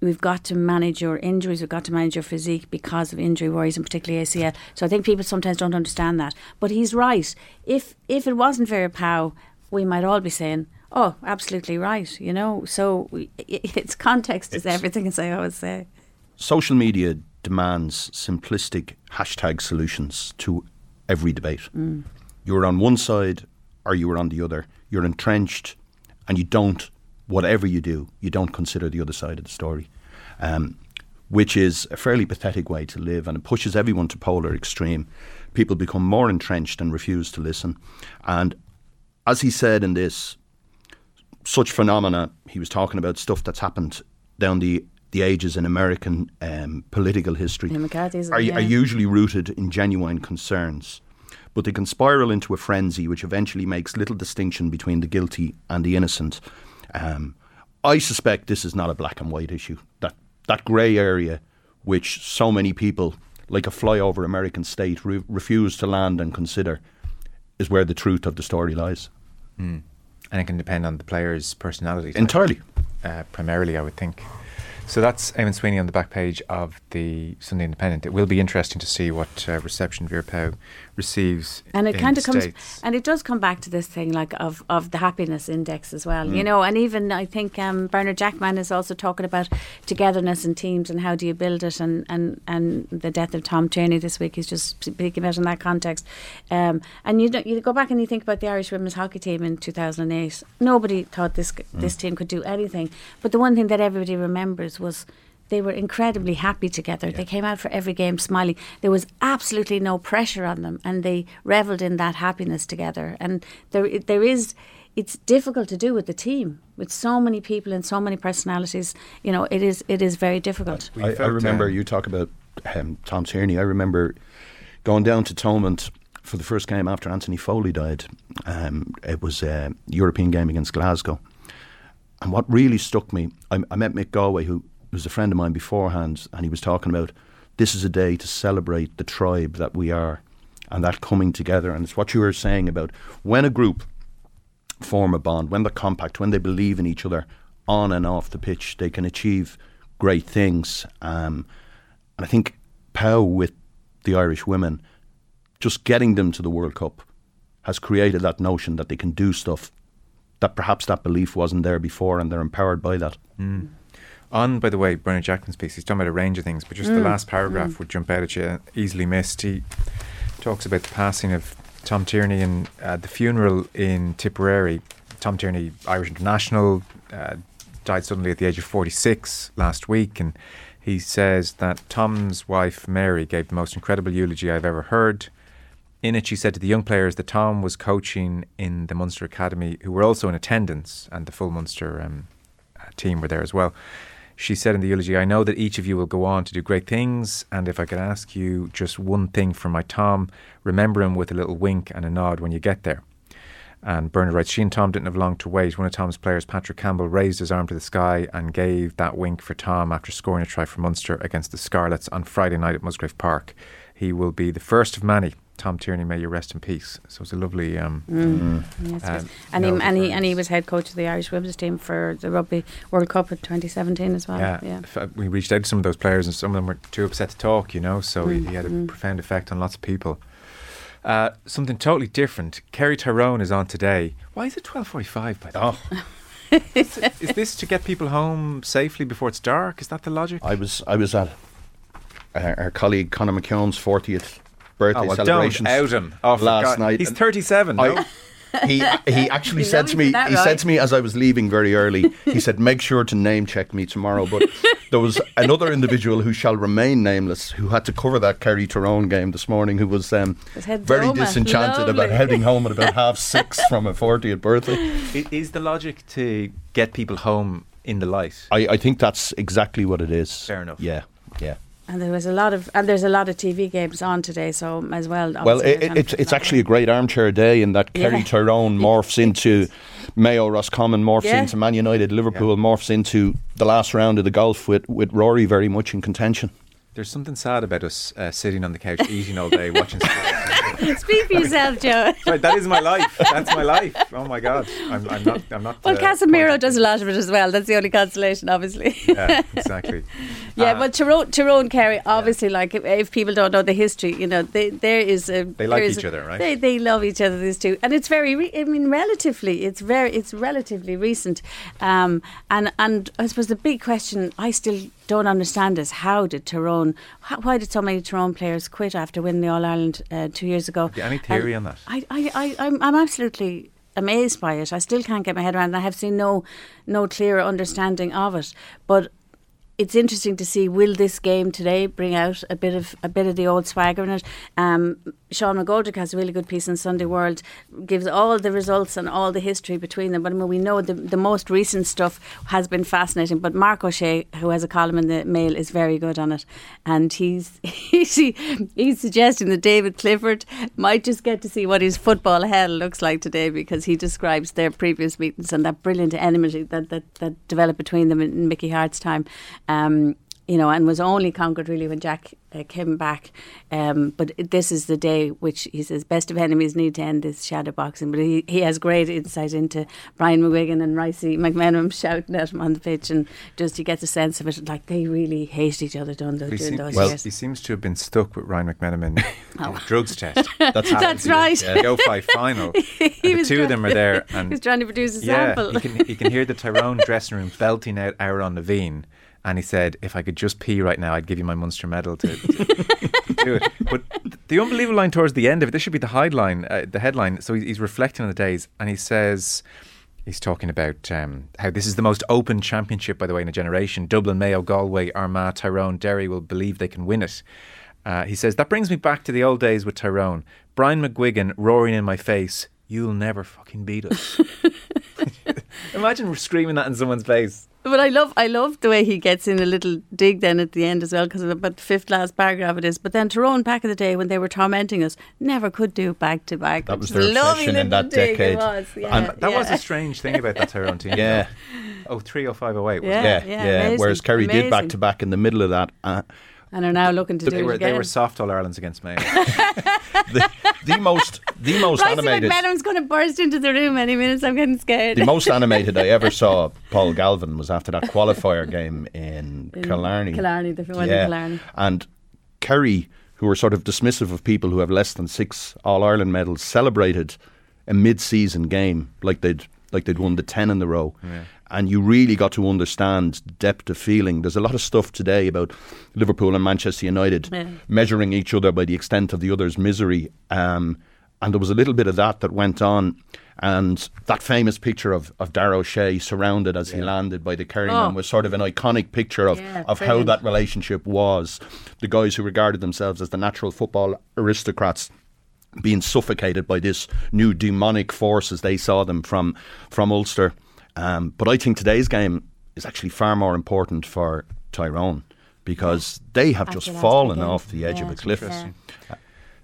Speaker 6: we've got to manage your injuries, we've got to manage your physique because of injury worries, and particularly ACL. So I think people sometimes don't understand that. But he's right. If if it wasn't Vera Pauw, we might all be saying, "Oh, absolutely right," you know. So it's context is everything, as I always say.
Speaker 4: Social media demands simplistic hashtag solutions to every debate. Mm. You're on one side or you are on the other. You're entrenched, and you don't. Whatever you do, you don't consider the other side of the story. Um, which is a fairly pathetic way to live, and it pushes everyone to polar extreme. People become more entrenched and refuse to listen. And as he said in this, such phenomena, he was talking about stuff that's happened down the the ages in American um, political history
Speaker 6: are,
Speaker 4: yeah. are usually rooted in genuine concerns, but they can spiral into a frenzy which eventually makes little distinction between the guilty and the innocent. Um, I suspect this is not a black and white issue. That that grey area, which so many people, like a flyover American state, re- refuse to land and consider, is where the truth of the story lies.
Speaker 5: Mm. And it can depend on the player's personality. Type,
Speaker 4: Entirely.
Speaker 5: Uh, primarily, I would think. So that's Eamonn Sweeney on the back page of the Sunday Independent. It will be interesting to see what uh, reception Vera Pauw receives.
Speaker 6: And it
Speaker 5: kind of
Speaker 6: comes, and it does come back to this thing like of, of the happiness index as well, mm. you know. And even I think um, Bernard Jackman is also talking about togetherness in teams and how do you build it. And, and, and the death of Tom Tierney this week is just speaking about in that context. Um, and you you go back and you think about the Irish women's hockey team in 2008. Nobody thought this mm. this team could do anything, but the one thing that everybody remembers was they were incredibly happy together. Yeah. They came out for every game smiling. There was absolutely no pressure on them, and they revelled in that happiness together. And there, there is. It's difficult to do with the team with so many people and so many personalities. You know, it is it is very difficult.
Speaker 4: I, I remember you talk about um, Tom Tierney. I remember going down to Thomond for the first game after Anthony Foley died. Um, it was a European game against Glasgow and what really struck me, I, I met Mick Galwey, who was a friend of mine beforehand, and he was talking about this is a day to celebrate the tribe that we are and that coming together. And it's what you were saying about when a group form a bond, when they're compact, when they believe in each other on and off the pitch, they can achieve great things. Um, And I think Pauw with the Irish women, just getting them to the World Cup has created that notion that they can do stuff that perhaps that belief wasn't there before and they're empowered by that.
Speaker 5: On, by the way, Bernard Jackman's piece, he's talking about a range of things, but just the last paragraph would jump out at you, easily missed. He talks about the passing of Tom Tierney and uh, the funeral in Tipperary. Tom Tierney, Irish international, uh, died suddenly at the age of 46 last week, and he says that Tom's wife, Mary, gave the most incredible eulogy I've ever heard. In it, she said to the young players that Tom was coaching in the Munster Academy, who were also in attendance, and the full Munster um, uh, team were there as well. She said in the eulogy, I know that each of you will go on to do great things, and if I could ask you just one thing from my Tom, remember him with a little wink and a nod when you get there. And Bernard writes, she and Tom didn't have long to wait. One of Tom's players, Patrick Campbell, raised his arm to the sky and gave that wink for Tom after scoring a try for Munster against the Scarlets on Friday night at Musgrave Park. He will be the first of many. Tom Tierney, may you rest in peace. So it's a lovely. Um,
Speaker 6: Yes,
Speaker 5: Um,
Speaker 6: yes. and he and he and he was head coach of the Irish women's team for the Rugby World Cup in 2017 as well.
Speaker 5: yeah,
Speaker 6: yeah.
Speaker 5: Uh, we reached out to some of those players, and some of them were too upset to talk. You know, so he, he had a
Speaker 6: Mm-hmm.
Speaker 5: profound effect on lots of people. Uh, something totally different. Kerry Tyrone is on today. Why is it twelve forty-five? By the way?
Speaker 4: Oh,
Speaker 5: is, it- is this to get people home safely before it's dark? Is that the logic?
Speaker 4: I was I was at our, our colleague Conor McKeown's 40th birthday
Speaker 5: oh, well,
Speaker 4: celebrations
Speaker 5: don't out him. Oh,
Speaker 4: last
Speaker 5: God.
Speaker 4: night.
Speaker 5: He's
Speaker 4: and
Speaker 5: thirty-seven. no? <laughs>
Speaker 4: He he <laughs> actually
Speaker 6: We
Speaker 4: said to me he
Speaker 6: Roy.
Speaker 4: said to me as I was leaving very early he said make sure to name check me tomorrow but <laughs> there was another individual who shall remain nameless who had to cover that Kerry Tyrone game this morning who was um, very
Speaker 6: Doma.
Speaker 4: disenchanted about heading home at about half six from a 40th birthday
Speaker 5: Is the logic to get people home in the light?
Speaker 4: I, I think that's exactly what it is
Speaker 5: Fair enough.
Speaker 4: yeah yeah
Speaker 6: And there was a lot of and there's a lot of TV games on today, so as well.
Speaker 4: Well, it, it,
Speaker 6: gonna
Speaker 4: it's
Speaker 6: put
Speaker 4: it's
Speaker 6: that
Speaker 4: actually a great armchair day in that Kerry
Speaker 6: Yeah. <laughs>
Speaker 4: Tyrone morphs into Mayo Roscommon morphs
Speaker 6: Yeah.
Speaker 4: into Man United Liverpool morphs into the last round of the golf with, with Rory very much in contention.
Speaker 5: There's something sad about us uh, sitting on the couch eating all day watching sport. <laughs> <laughs>
Speaker 6: Speak for yourself, <laughs> Joe.
Speaker 5: right, that is my life. That's my life. Oh my God, I'm, I'm not. I'm not.
Speaker 6: Well,
Speaker 5: uh,
Speaker 6: Casemiro does a lot of it as well. That's the only consolation, obviously.
Speaker 5: Yeah, exactly. <laughs>
Speaker 6: Yeah,
Speaker 5: Uh,
Speaker 6: but Tyrone, Tyrone Kerry, obviously, like if, if people don't know the history, you know, they, there is a
Speaker 5: They like each
Speaker 6: a-
Speaker 5: other, right?
Speaker 6: They they love each other. These two, and it's very. Re- I mean, relatively, it's very, it's relatively recent. Um, and and I suppose the big question I still don't understand is how did Tyrone? How, why did so many Tyrone players quit after winning the All Ireland uh, two years ago?
Speaker 5: Have you any theory on that?
Speaker 6: I, I, I, I'm, I'm absolutely amazed by it. I still can't get my head around. it. I have seen no, no clearer understanding of it. But it's interesting to see will this game today bring out a bit of a bit of the old swagger in it. Um, Sean McGoldrick has a really good piece in Sunday World, gives all the results and all the history between them. But I mean, we know the the most recent stuff has been fascinating. But Mark O'Shea, who has a column in the Mail, is very good on it, and he's <laughs> he's, he's suggesting that David Clifford might just get to see what his football hell looks like today because he describes their previous meetings and that brilliant enmity that that, that developed between them in Mickey Harte's time. Um, you know, and was only conquered really when Jack uh, came back. Um, but this is the day which he says best of enemies need to end this shadow boxing. But he, he has great insight into Brian McGuigan and Ricey McMenamin shouting at him on the pitch, and just you get the sense of it like they really hated each other during those,
Speaker 5: He,
Speaker 6: during those
Speaker 5: well,
Speaker 6: years.
Speaker 5: he seems to have been stuck with Ryan McMenamin <laughs> in the drugs test. <laughs>
Speaker 4: That's,
Speaker 6: That's right.
Speaker 5: The Go Five final. <laughs> and the two of them are there,
Speaker 6: He
Speaker 5: and
Speaker 6: was trying to produce a
Speaker 5: yeah,
Speaker 6: sample.
Speaker 5: you can you can hear the Tyrone dressing room belting out Aaron Levine. And he said, "If I could just pee right now, I'd give you my Munster medal to, to do it." <laughs> But the unbelievable line towards the end of it, this should be the headline, uh, the headline. So he's, he's reflecting on the days, and he says, he's talking about um, how this is the most open championship, by the way, in a generation. Dublin, Mayo, Galway, Armagh, Tyrone, Derry will believe they can win it. Uh, he says that brings me back to the old days with Tyrone. Brian McGuigan roaring in my face, "You'll never fucking beat us." <laughs> Imagine screaming that in someone's face.
Speaker 6: But I love, I love the way he gets in a little dig then at the end as well, because about the fifth last paragraph it is. But then Tyrone back in the day when they were tormenting us, never could do back to back.
Speaker 4: That was their
Speaker 6: a lovely
Speaker 4: obsession in that
Speaker 6: dig,
Speaker 4: decade.
Speaker 6: Was, yeah,
Speaker 5: And that was
Speaker 6: yeah.
Speaker 5: a strange thing about that Tyrone team. <laughs>
Speaker 4: Yeah.
Speaker 5: Oh, 30508.
Speaker 6: Yeah.
Speaker 4: yeah, yeah.
Speaker 6: amazing,
Speaker 4: Whereas Kerry did back to back in the middle of that. Uh,
Speaker 6: and are now looking to
Speaker 5: They
Speaker 6: do
Speaker 5: were,
Speaker 6: it
Speaker 5: they
Speaker 6: again.
Speaker 5: were soft All Irelands against Mayo. <laughs>
Speaker 4: the, the most the <laughs> most
Speaker 6: Bryce
Speaker 4: animated.
Speaker 6: McMenamin's going to burst into the room any minute. I'm getting scared.
Speaker 4: The most <laughs> animated I ever saw Paul Galvin was after that qualifier game in,
Speaker 6: In
Speaker 4: Killarney.
Speaker 6: Killarney, the one in Killarney.
Speaker 4: And Kerry, who were sort of dismissive of people who have less than six All Ireland medals, celebrated a mid-season game like they'd like they'd won the ten in the row. And you really got to understand depth of feeling. There's a lot of stuff today about Liverpool and Manchester United
Speaker 6: Yeah.
Speaker 4: measuring each other by the extent of the other's misery. Um, and there was a little bit of that that went on. And that famous picture of, of Darragh O'Shea surrounded as he landed by the Kerryman
Speaker 6: Oh.
Speaker 4: was sort of an iconic picture of,
Speaker 6: Yeah,
Speaker 4: of how that relationship was. The guys who regarded themselves as the natural football aristocrats being suffocated by this new demonic force as they saw them from from Ulster. Um, but I think today's game is actually far more important for Tyrone because they have
Speaker 6: After
Speaker 4: just fallen
Speaker 6: weekend.
Speaker 4: off the edge of a cliff.
Speaker 6: yeah.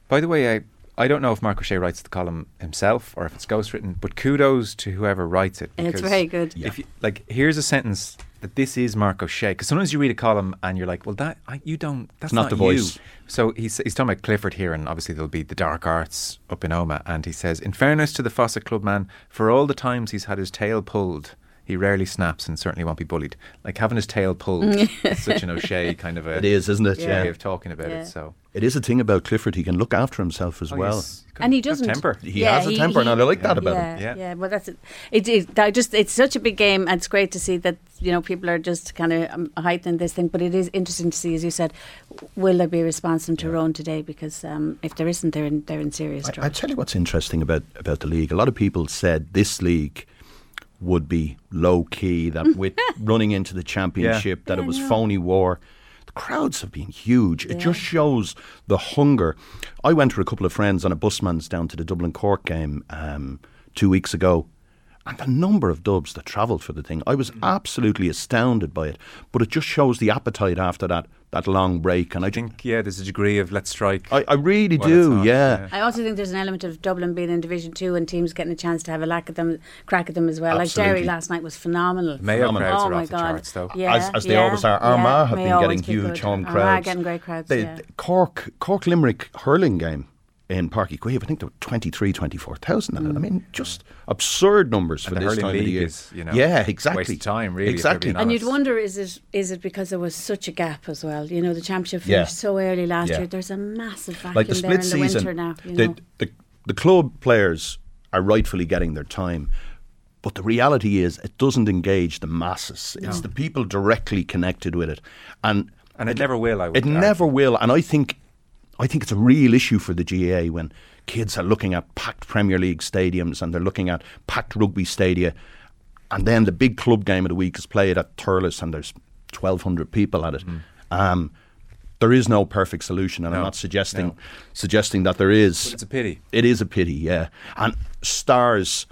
Speaker 5: By the way, I, I don't know if Mark O'Shea writes the column himself or if it's ghostwritten, but kudos to whoever writes it.
Speaker 6: And
Speaker 5: it's
Speaker 6: very good.
Speaker 5: If you, like, here's a sentence that this is Mark O'Shea, because sometimes you read a column and you're like, well, that I, you don't. That's
Speaker 4: not the
Speaker 5: you.
Speaker 4: voice.
Speaker 5: So he's he's talking about Clifford here, and obviously there'll be the dark arts up in Omagh, and he says, in fairness to the Fossa Club man, for all the times he's had his tail pulled. He rarely snaps and certainly won't be bullied. Like having his tail pulled, <laughs> is such an O'Shea kind of a
Speaker 4: It is, isn't it? Yeah.
Speaker 5: way
Speaker 4: Yeah.
Speaker 5: of talking about
Speaker 6: Yeah.
Speaker 5: it. So
Speaker 4: It is a thing about Clifford. He can look after himself as
Speaker 5: Oh,
Speaker 4: well.
Speaker 5: he's
Speaker 6: and he doesn't
Speaker 5: temper.
Speaker 4: He has a temper, and I like that about
Speaker 6: yeah,
Speaker 4: him.
Speaker 5: Yeah.
Speaker 6: Yeah, well, that's it. It, it. I just it's such a big game, and it's great to see that you know people are just kind of um, heightening this thing. But it is interesting to see, as you said, will there be a response from Tyrone today? Because um, if there isn't, they're in they're in serious
Speaker 4: I,
Speaker 6: trouble.
Speaker 4: I tell you what's interesting about, about the league. A lot of people said this league would be low key, that with <laughs> running into the championship, that it was phony war. The crowds have been huge. It just shows the hunger. I went with a couple of friends on a busman's down to the Dublin Cork game um, two weeks ago. And the number of dubs that travelled for the thing, I was mm. absolutely astounded by it. But it just shows the appetite after that that long break. And I
Speaker 5: I
Speaker 4: think
Speaker 5: think yeah, there's a degree of let's strike.
Speaker 4: I, I really do,
Speaker 5: not,
Speaker 4: yeah.
Speaker 5: yeah.
Speaker 6: I also think there's an element of Dublin being in Division Two and teams getting a chance to have a lack at them, crack at them as well. Like
Speaker 4: Absolutely.
Speaker 6: Derry last night was phenomenal.
Speaker 5: Mayo
Speaker 4: Phenomenal.
Speaker 5: crowds
Speaker 6: oh
Speaker 5: are
Speaker 6: my
Speaker 5: off the oh
Speaker 6: God.
Speaker 5: charts though.
Speaker 6: Yeah,
Speaker 4: as, as they
Speaker 6: yeah,
Speaker 4: always are.
Speaker 6: yeah.
Speaker 4: Armagh have
Speaker 6: May
Speaker 4: been getting huge
Speaker 6: good.
Speaker 4: home
Speaker 6: Armagh
Speaker 4: crowds.
Speaker 6: getting great crowds.
Speaker 4: The,
Speaker 6: yeah.
Speaker 4: the Cork Cork Limerick hurling game in Páirc Uí Chaoimh, I think there were 23, 24,000 in it. I hmm. mean, just absurd numbers for
Speaker 5: And the
Speaker 4: this time of the year.
Speaker 5: is, you know,
Speaker 4: yeah, exactly.
Speaker 5: waste of time, really,
Speaker 4: Exactly.
Speaker 5: being
Speaker 6: And you'd wonder is it is it because there was such a gap as well? You know, the championship
Speaker 4: Yeah.
Speaker 6: finished so early last
Speaker 4: Yeah.
Speaker 6: year. There's a massive vacuum
Speaker 4: like the
Speaker 6: there
Speaker 4: split
Speaker 6: in the
Speaker 4: season,
Speaker 6: winter now. You
Speaker 4: the,
Speaker 6: know,
Speaker 4: the the club players are rightfully getting their time. But the reality is, it doesn't engage the masses. It's the people directly connected with it, and
Speaker 5: And it never will, I would
Speaker 4: It
Speaker 5: argue.
Speaker 4: never will, and I think, I think it's a real issue for the GAA when kids are looking at packed Premier League stadiums and they're looking at packed rugby stadia, and then the big club game of the week is played at Thurles and there's twelve hundred people at it. Mm. Um, there is no perfect solution, and I'm not suggesting
Speaker 5: no.
Speaker 4: suggesting that there is.
Speaker 5: But it's a pity.
Speaker 4: It is a pity, yeah. And stars,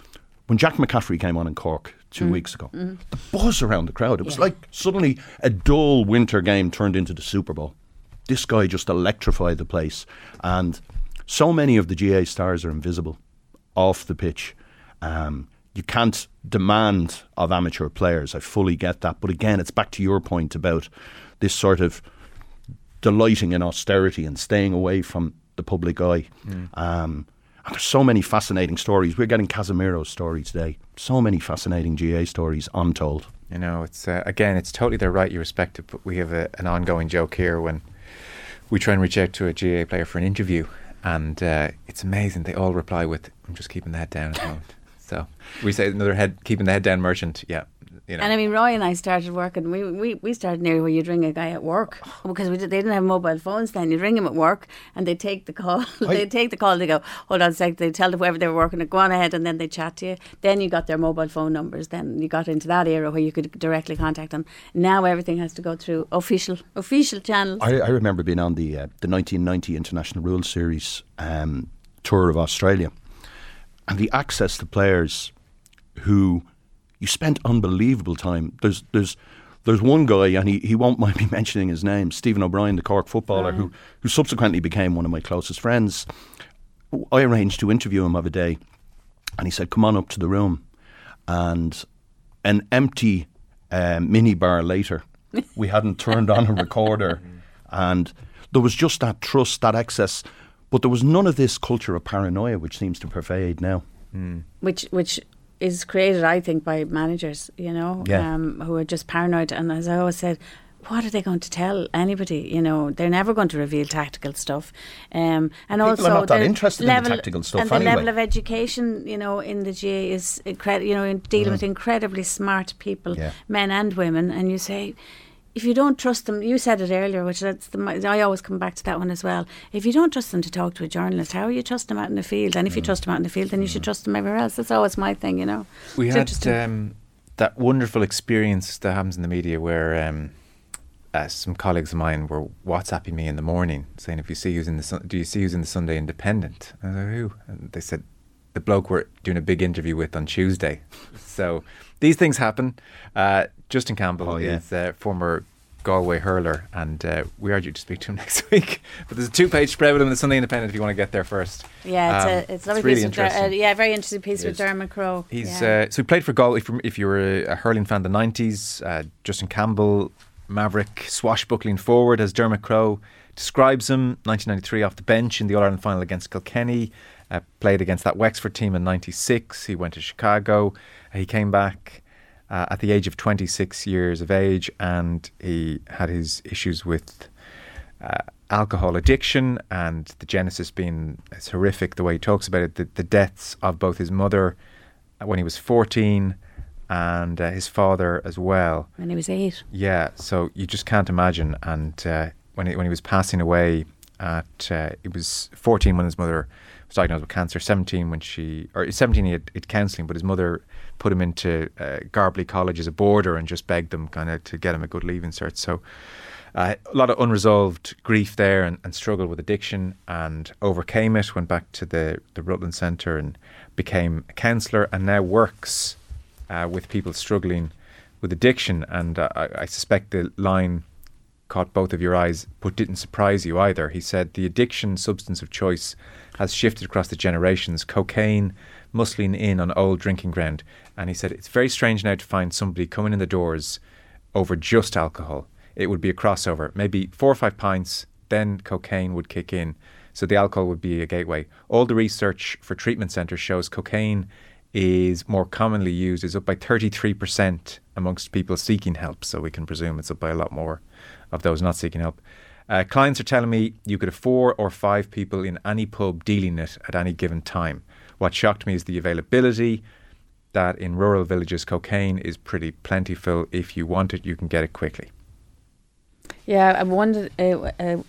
Speaker 4: when Jack McCaffrey came on in Cork two mm. weeks ago, mm. the buzz around the crowd, it was
Speaker 6: Yeah.
Speaker 4: like suddenly a dull winter game turned into the Super Bowl. This guy just electrified the place. And so many of the GAA stars are invisible off the pitch. Um, you can't demand of amateur players. I fully get that. But again, it's back to your point about this sort of delighting in austerity and staying away from the public eye. Um, and there's so many fascinating stories. We're getting Casemiro's story today. So many fascinating GAA stories untold.
Speaker 5: You know, it's uh, again, it's totally their right. You respect it, but we have a, an ongoing joke here when we try and reach out to a GAA player for an interview, and uh, it's amazing. They all reply with, "I'm just keeping the head down at the moment." So we say another head, keeping the head down merchant. Yeah, you know.
Speaker 6: And I mean, Roy and I started working. We we, we started near where you'd ring a guy at work because we did, they didn't have mobile phones then. You'd ring him at work and they'd take the call. <laughs> they'd take the call. They go, hold on a sec. They'd tell whoever they were working at, go on ahead, and then they chat to you. Then you got their mobile phone numbers. Then you got into that era where you could directly contact them. Now everything has to go through official official channels.
Speaker 4: I, I remember being on the uh, the 1990 International Rules Series um, tour of Australia, and the access to players who you spent unbelievable time. There's there's there's one guy, and he, he won't <laughs> mind me mentioning his name, Stephen O'Brien, the Cork footballer, who who subsequently became one of my closest friends. I arranged to interview him of a day, and he said, "Come on up to the room," and an empty uh, mini bar later, we hadn't turned on a recorder, <laughs> and there was just that trust, that access. But there was none of this culture of paranoia which seems to pervade now.
Speaker 6: which which is created, I think, by managers, you know,
Speaker 4: Yeah.
Speaker 6: um, who are just paranoid. And as I always said, what are they going to tell anybody? You know, they're never going to reveal tactical stuff. Um, and
Speaker 4: People are
Speaker 6: also,
Speaker 4: not that
Speaker 6: the
Speaker 4: interested in the
Speaker 6: level,
Speaker 4: tactical stuff
Speaker 6: And the
Speaker 4: anyway.
Speaker 6: level of education, you know, in the GAA is incredible. You know, in dealing with incredibly smart people,
Speaker 4: Mm. Yeah.
Speaker 6: men and women, and you say. If you don't trust them, you said it earlier, which that's the, I always come back to that one as well. If you don't trust them to talk to a journalist, how are you trust them out in the field? And if
Speaker 4: Mm.
Speaker 6: you trust them out in the field, then you should trust them everywhere else. That's always my thing, you know.
Speaker 5: We
Speaker 6: It's
Speaker 5: had um, that wonderful experience that happens in the media where um, uh, some colleagues of mine were WhatsApping me in the morning saying, "If you see who's in the Sun- do you see who's in the Sunday Independent?" I was like, "Who?" And they said, "The bloke we're doing a big interview with on Tuesday." <laughs> so these things happen. Uh, Justin Campbell
Speaker 4: Oh, yeah.
Speaker 5: is uh, former. Galway hurler, and uh, we are due to speak to him <laughs> next week. But there's a two-page spread with him in the Sunday Independent if you want to get there first.
Speaker 6: Yeah, it's
Speaker 5: Um,
Speaker 6: a it's a lovely
Speaker 5: really
Speaker 6: piece with uh, yeah, very interesting piece with
Speaker 5: is.
Speaker 6: Dermot Crowe.
Speaker 5: He's
Speaker 6: yeah.
Speaker 5: uh, so he played for Galway. If, you're- if you were a, a hurling fan, of the '90s, uh, Justin Campbell, maverick, swashbuckling forward, as Dermot Crowe describes him. 1993 off the bench in the All Ireland final against Kilkenny. Uh, played against that Wexford team in '96. He went to Chicago. Uh, he came back uh, at the age of 26 years of age, and he had his issues with uh, alcohol addiction and the genesis being it's horrific the way he talks about it the, the deaths of both his mother when he was 14 and uh, his father as well
Speaker 6: when he was eight.
Speaker 5: yeah so you just can't imagine and uh, when, he, when he was passing away at uh, he was 14 when his mother was diagnosed with cancer 17 when she or 17 he had, had counselling but his mother put him into uh, Garbally College as a boarder and just begged them kind of to get him a good leaving cert so uh, a lot of unresolved grief there and, and struggle with addiction and overcame it went back to the, the Rutland Centre and became a counsellor and now works uh, with people struggling with addiction and I, I suspect the line caught both of your eyes but didn't surprise you either. He said the addiction substance of choice has shifted across the generations. Cocaine muscling in on old drinking ground. And he said it's very strange now to find somebody coming in the doors over just alcohol. It would be a crossover. Maybe four or five pints, then cocaine would kick in. So the alcohol would be a gateway. All the research for treatment centres shows cocaine is more commonly used, is up by 33% amongst people seeking help. So we can presume it's up by a lot more of those not seeking help. Uh, clients are telling me you could have four or five people in any pub dealing it at any given time. What shocked me is the availability that in rural villages cocaine is pretty plentiful. If you want it, you can get it quickly.
Speaker 6: Yeah, I wondered. Uh, uh,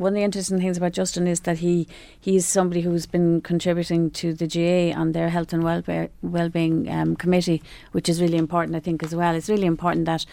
Speaker 6: one of the interesting things about Justin is that he he's somebody who's been contributing to the GAA on their health and welfare well-being um, committee, which is really important, I think, as well. It's really important that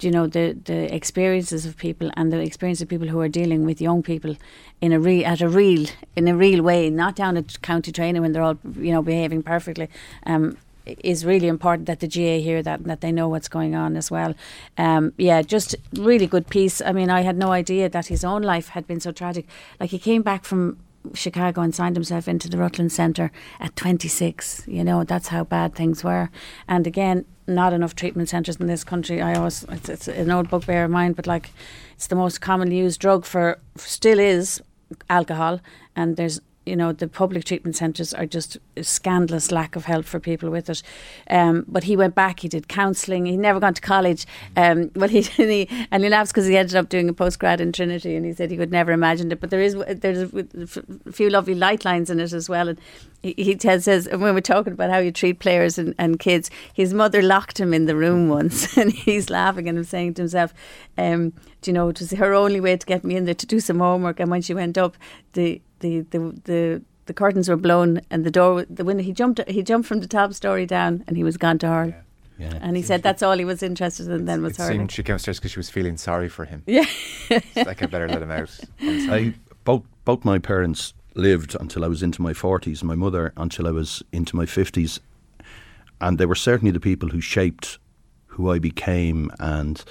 Speaker 6: you know the the experiences of people and the experience of people who are dealing with young people in a real at a real in a real way, not down at county training when they're all you know behaving perfectly. Um, is really important that the GAA hear that and that they know what's going on as well. Um, yeah, just really good piece. I mean, I had no idea that his own life had been so tragic. Like he came back from Chicago and signed himself into the Rutland Centre at 26. You know, that's how bad things were. And again, not enough treatment centres in this country. I always, it's, it's an old bugbear of mine, but like it's the most commonly used drug for, still is alcohol. And there's you know the public treatment centres are just a scandalous lack of help for people with it. Um, but he went back. He did counselling. He never gone to college. Um, well, he, <laughs> he and he laughs because he ended up doing a postgrad in Trinity, and he said he could never imagined it. But there is there's a few lovely light lines in it as well. And he, he tells, says when we're talking about how you treat players and, and kids, his mother locked him in the room once, <laughs> and he's laughing and saying to himself, um, "Do you know it was her only way to get me in there to do some homework?" And when she went up, the the, the the the curtains were blown and the door the window he jumped he jumped from the top story down and he was gone to hurl.
Speaker 4: Yeah.
Speaker 6: And he said that's all he was interested in then was
Speaker 5: it
Speaker 6: hurling.
Speaker 5: seemed she came upstairs because she was feeling sorry for him.
Speaker 6: Yeah.
Speaker 5: It's like I better let him out. <laughs>
Speaker 4: I both both my parents lived until I was into my forties, my mother until I was into my fifties, and they were certainly the people who shaped who I became, and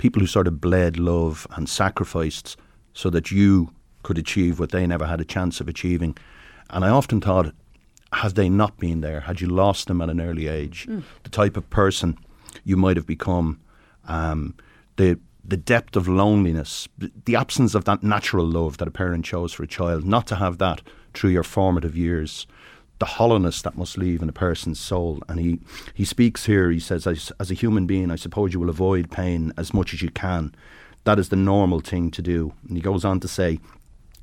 Speaker 4: people who sort of bled love and sacrificed so that you could achieve what they never had a chance of achieving. And I often thought, had they not been there, had you lost them at an early age, the type of person you might have become, um, the the depth of loneliness, the absence of that natural love that a parent shows for a child, not to have that through your formative years, the hollowness that must leave in a person's soul. And he, he speaks here, he says, as, as a human being, I suppose you will avoid pain as much as you can. That is the normal thing to do. And he goes on to say,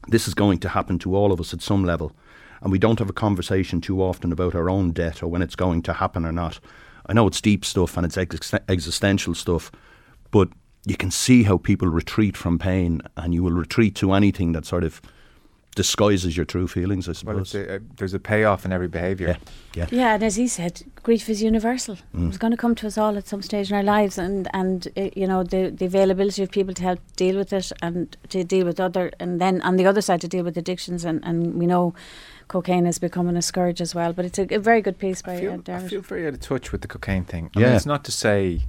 Speaker 4: this is going to happen to all of us at some level. And we don't have a conversation too often about our own death or when it's going to happen or not. I know it's deep stuff and it's ex- existential stuff, but you can see how people retreat from pain and you will retreat to anything that sort of disguises your true feelings, I suppose.
Speaker 5: Well, a, there's a payoff in every behaviour.
Speaker 4: Yeah. yeah.
Speaker 6: Yeah, and as he said, grief is universal.
Speaker 4: Mm.
Speaker 6: It's going to come to us all at some stage in our lives, and and uh, you know the the availability of people to help deal with it and to deal with other, and then on the other side to deal with addictions, and and we know cocaine is becoming a scourge as well. But it's a, a very good piece by
Speaker 5: I feel,
Speaker 6: uh,
Speaker 5: I feel very out of touch with the cocaine thing. I
Speaker 4: Yeah.
Speaker 5: mean, it's not to say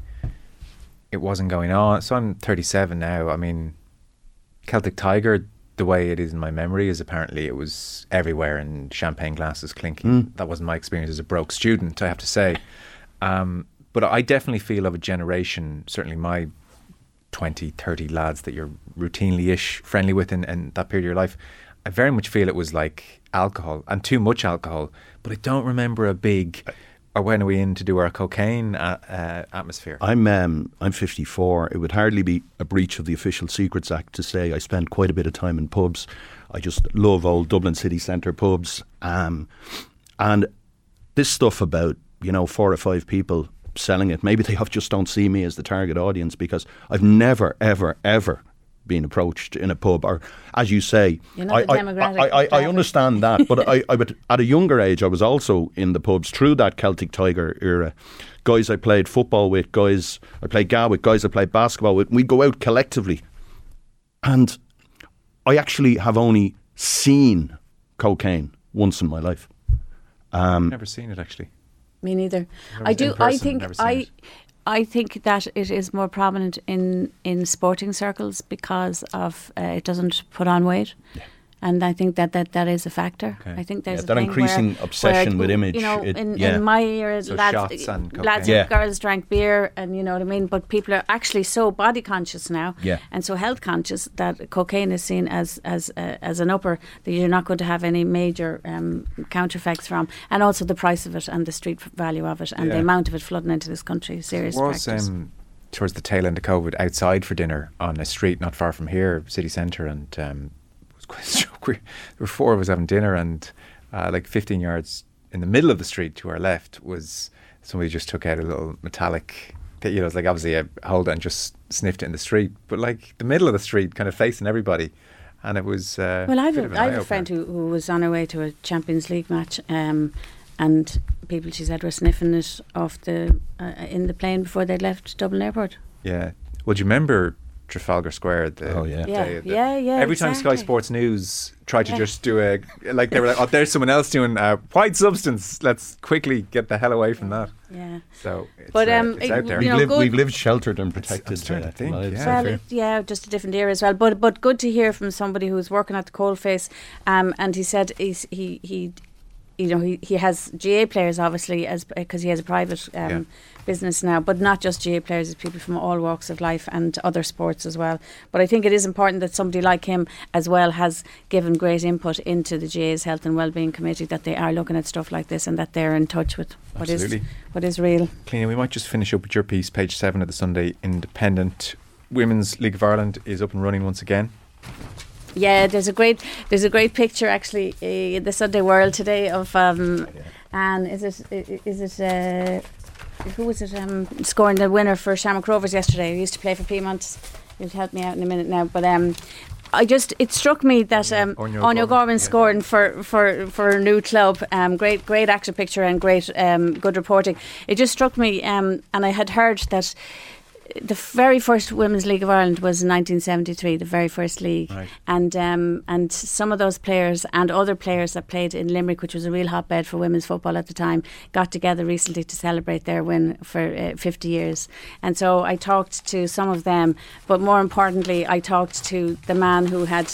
Speaker 5: it wasn't going on. So I'm 37 now. I mean, Celtic Tiger, the way it is in my memory, is apparently it was everywhere and champagne glasses clinking.
Speaker 4: Mm.
Speaker 5: That wasn't my experience as a broke student, I have to say. Um, but I definitely feel of a generation, certainly my 20, 30 lads that you're routinely ish friendly with in, in that period of your life. I very much feel it was like alcohol and too much alcohol, but I don't remember a big. Or when are we in to do our cocaine uh, uh, atmosphere?
Speaker 4: I'm um, I'm 54. It would hardly be a breach of the Official Secrets Act to say I spend quite a bit of time in pubs. I just love old Dublin city centre pubs. Um, and this stuff about you know four or five people selling it, maybe they have just don't see me as the target audience because I've never ever ever been approached in a pub or as you say
Speaker 6: You're not
Speaker 4: I, I- I, I, I understand that but I, I would at a younger age I was also in the pubs through that Celtic Tiger era guys I played football with guys I played GAA with guys I played basketball with we'd go out collectively and I actually have only seen cocaine once in my life um,
Speaker 5: Never seen it actually.
Speaker 6: Me neither. I do. I think I.
Speaker 5: it.
Speaker 6: I think that it is more prominent in, in sporting circles because of uh, it doesn't put on weight, and I think that that, that is a factor.
Speaker 5: Okay.
Speaker 6: I think there's
Speaker 4: Yeah,
Speaker 6: a
Speaker 4: that
Speaker 6: thing
Speaker 4: increasing
Speaker 6: where-
Speaker 4: obsession
Speaker 6: where,
Speaker 4: with image,
Speaker 6: You know,
Speaker 4: it-
Speaker 6: in,
Speaker 4: yeah.
Speaker 6: in my era,
Speaker 5: So
Speaker 6: lads,
Speaker 5: and
Speaker 6: lads
Speaker 5: cocaine.
Speaker 6: and girls drank beer, and you know what I mean. But people are actually so body conscious now,
Speaker 4: Yeah.
Speaker 6: and so health conscious that cocaine is seen as as uh, as an upper that you're not going to have any major um, counter effects from, and also the price of it and the street value of it and the amount of it flooding into this country. Serious
Speaker 5: was
Speaker 6: factors.
Speaker 5: um, towards the tail end of COVID outside for dinner on a street not far from here, city centre, and um, it was quite a <laughs> joke. We, there were four of us having dinner, and uh, like 15 yards in the middle of the street to our left was somebody just took out a little metallic. You know, it's like obviously a holder and just sniffed it in the street, but like the middle of the street, kind of facing everybody, and it was. Uh,
Speaker 6: Well, I've a, I have a friend who, who was on her way to a Champions League match, um, and people she said were sniffing it off the uh, in the plane before they'd left Dublin Airport.
Speaker 5: Yeah. Well, do you remember Trafalgar Square? The
Speaker 4: Oh, yeah.
Speaker 6: Yeah,
Speaker 5: day of the-
Speaker 6: yeah, yeah,
Speaker 5: Every time Sky. Sports News tried to
Speaker 6: Yeah.
Speaker 5: just do a like, they were like, "Oh, there's someone else doing uh, white substance. Let's quickly get the hell away from that."
Speaker 6: Yeah.
Speaker 5: So, it's,
Speaker 6: But,
Speaker 5: uh,
Speaker 6: um,
Speaker 5: it's out there.
Speaker 6: you
Speaker 4: we've, lived, we've lived sheltered and
Speaker 5: I
Speaker 4: protected
Speaker 5: was trying to
Speaker 4: uh,
Speaker 5: think,
Speaker 4: lives,
Speaker 5: yeah.
Speaker 6: Well, yeah, just a different era as well. But but good to hear from somebody who's working at the coalface. Um, and he said he's, he he, you know, he, he has GAA players obviously as because he has a private um,
Speaker 5: Yeah.
Speaker 6: business now, but not just GAA players. It's people from all walks of life and other sports as well. But I think it is important that somebody like him as well has given great input into the GAA's health and wellbeing committee that they are looking at stuff like this and that they're in touch with what is
Speaker 5: Absolutely.
Speaker 6: what is real.
Speaker 5: Cliona, we might just finish up with your piece, page seven of the Sunday Independent. Women's League of Ireland is up and running once again.
Speaker 6: Yeah, there's a great there's a great picture actually uh, in the Sunday World today of um, and is it is it uh, who was it um, scoring the winner for Shamrock Rovers yesterday? Who used to play for Peamount. You'll help me out in a minute now, but um. I just it struck me that um,
Speaker 5: Anya Gorman,
Speaker 6: Gorman
Speaker 5: yeah.
Speaker 6: scoring for, for, for a new club. Um, great great action picture and great um, good reporting. It just struck me, um, and I had heard that the very first Women's League of Ireland was in 1973, the very first league,
Speaker 5: Right.
Speaker 6: and um, and some of those players and other players that played in Limerick, which was a real hotbed for women's football at the time, got together recently to celebrate their win for uh, 50 years. And so I talked to some of them, but more importantly, I talked to the man who had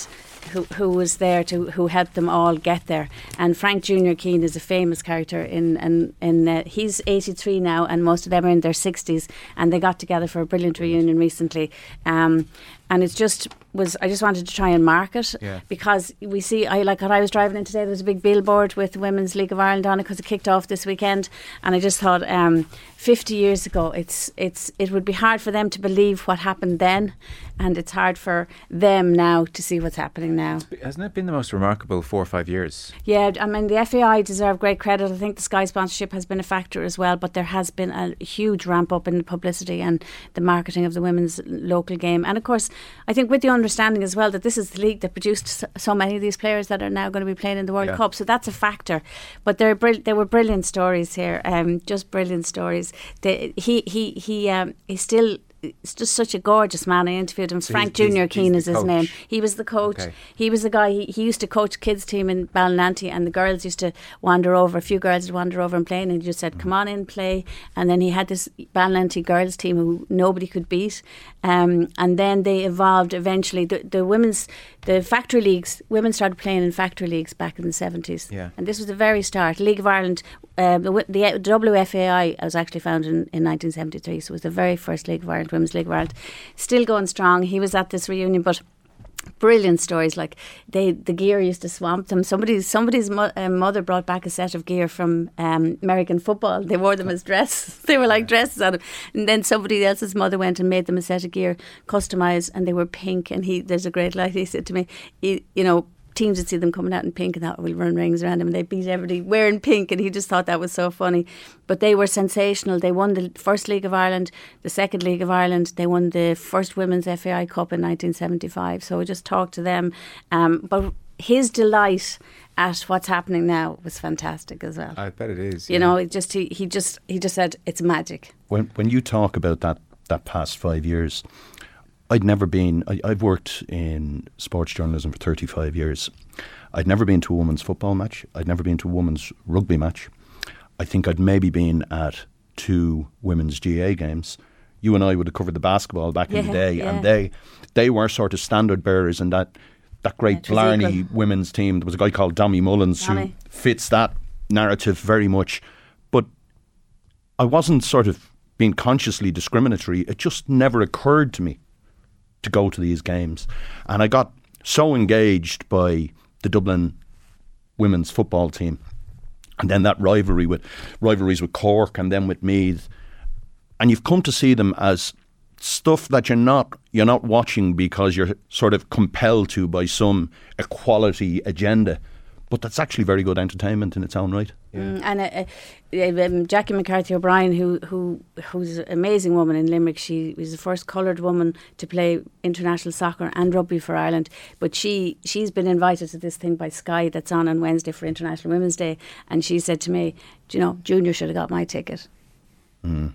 Speaker 6: who, who was there to who helped them all get there. And Frank Junior Keane is a famous character in and in, in uh, he's 83 now, and most of them are in their 60s, and they got together for a brilliant reunion recently. Um, and it's just was I just wanted to try and mark it
Speaker 5: Yeah.
Speaker 6: because we see I like when I was driving in today there was a big billboard with Women's League of Ireland on it because it kicked off this weekend and I just thought um, 50 years ago it's it's it would be hard for them to believe what happened then and it's hard for them now to see what's happening now
Speaker 5: Hasn't it been the most remarkable four or five years?
Speaker 6: yeah, I mean the FAI deserve great credit. I think the Sky sponsorship has been a factor as well, but there has been a huge ramp up in the publicity and the marketing of the women's local game. And of course, I think with the understanding as well that this is the league that produced so- many of these players that are now going to be playing in the World
Speaker 5: Yeah.
Speaker 6: Cup, so that's a factor. But brill- there were brilliant stories here, um, just brilliant stories. He he he um, he still. It's just such a gorgeous man. I interviewed him.
Speaker 5: So
Speaker 6: Frank
Speaker 5: he's-
Speaker 6: Junior Keane is his
Speaker 5: coach.
Speaker 6: name. He was the coach.
Speaker 5: Okay.
Speaker 6: He was the guy. He, he used to coach kids team in Ballynanty, and the girls used to wander over. A few girls would wander over and play, and he just said, "Come on in, play." And then he had this Ballynanty girls team who nobody could beat. Um, and then they evolved eventually. The, the women's, the factory leagues, women started playing in factory leagues back in the seventies.
Speaker 5: Yeah.
Speaker 6: And this was the very start. League of Ireland, uh, the, WFAI was actually founded in, in 1973, so it was the very first League of Ireland, Women's League of Ireland. Still going strong. He was at this reunion, but brilliant stories like they the gear used to swamp them. Somebody's somebody's mo- uh, mother brought back a set of gear from um, American football. They wore them as dresses <laughs> they were like dresses on them and then somebody else's mother went and made them a set of gear customized and they were pink. And he there's a great line he said to me you know teams would see them coming out in pink and that will run rings around them and they beat everybody wearing pink and he just thought that was so funny. But they were sensational. They won the first League of Ireland the second League of Ireland. They won the first Women's FAI Cup in 1975 so I just talked to them um, but his delight at what's happening now was fantastic as well.
Speaker 5: I bet it is.
Speaker 6: you know it just he, he just he just said it's magic.
Speaker 4: When when you talk about that that past five years, I'd never been. I, I've worked in sports journalism for thirty five years. I'd never been to a women's football match. I'd never been to a women's rugby match. I think I'd maybe been at two women's GAA games. You and I would have covered the basketball back in the day,
Speaker 6: yeah.
Speaker 4: and they they were sort of standard bearers in that that great
Speaker 6: was
Speaker 4: Blarney
Speaker 6: equal.
Speaker 4: women's team. There was a guy called Dommy Mullins who fits that narrative very much. But I wasn't sort of being consciously discriminatory. It just never occurred to me to go to these games. And I got so engaged by the Dublin women's football team. And then that rivalry with rivalries with Cork and then with Meath. And you've come to see them as stuff that you're not you're not watching because you're sort of compelled to by some equality agenda. But that's actually very good entertainment in its own right.
Speaker 6: Mm, and uh, uh, um, Jackie McCarthy O'Brien, who who who's an amazing woman in Limerick, she was the first coloured woman to play international soccer and rugby for Ireland. But she she's been invited to this thing by Sky that's on on Wednesday for International Women's Day, and she said to me, "Do you know, Junior should have got my ticket."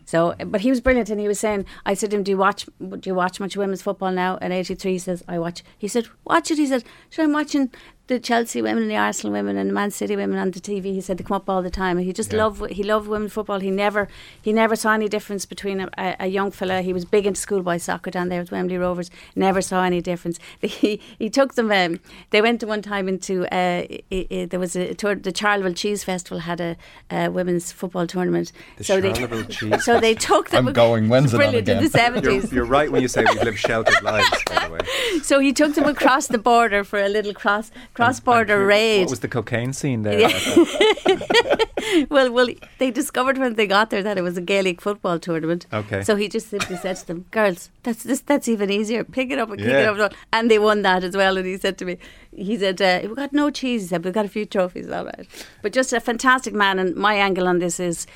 Speaker 6: So, but he was brilliant, and he was saying, I said to him, "Do you watch? Do you watch much women's football now?" At eighty three, he says, "I watch." He said, "Watch it." He said, "Sure, I'm watching the Chelsea women and the Arsenal women and the Man City women on the TV." He said they come up all the time, he just loved. He loved women's football. He never, he never saw any difference between a, a, a young fella. He was big into schoolboy soccer down there with Wembley Rovers. Never saw any difference. <laughs> He he took them. Um, they went to one time into. Uh, i i there was a tour. The Charleville Cheese Festival had a, a women's football tournament.
Speaker 5: The
Speaker 6: so
Speaker 5: Charleville
Speaker 6: they, <laughs>
Speaker 5: Cheese
Speaker 6: so they took them.
Speaker 4: I'm going, <laughs> when's it
Speaker 6: brilliant in the seventies.
Speaker 5: You're, you're right when you say we've lived sheltered lives, by the way.
Speaker 6: So he took them across the border for a little cross cross border raid.
Speaker 5: What was the cocaine scene there?
Speaker 6: Yeah. <laughs> well, well, they discovered when they got there that it was a Gaelic football tournament.
Speaker 5: Okay.
Speaker 6: So he just simply said to them, "Girls, that's this, that's even easier. Pick it up and kick it up." And they won that as well. And he said to me, "He said uh, we got no cheese. He said we got a few trophies, all right." But just a fantastic man. And my angle on this is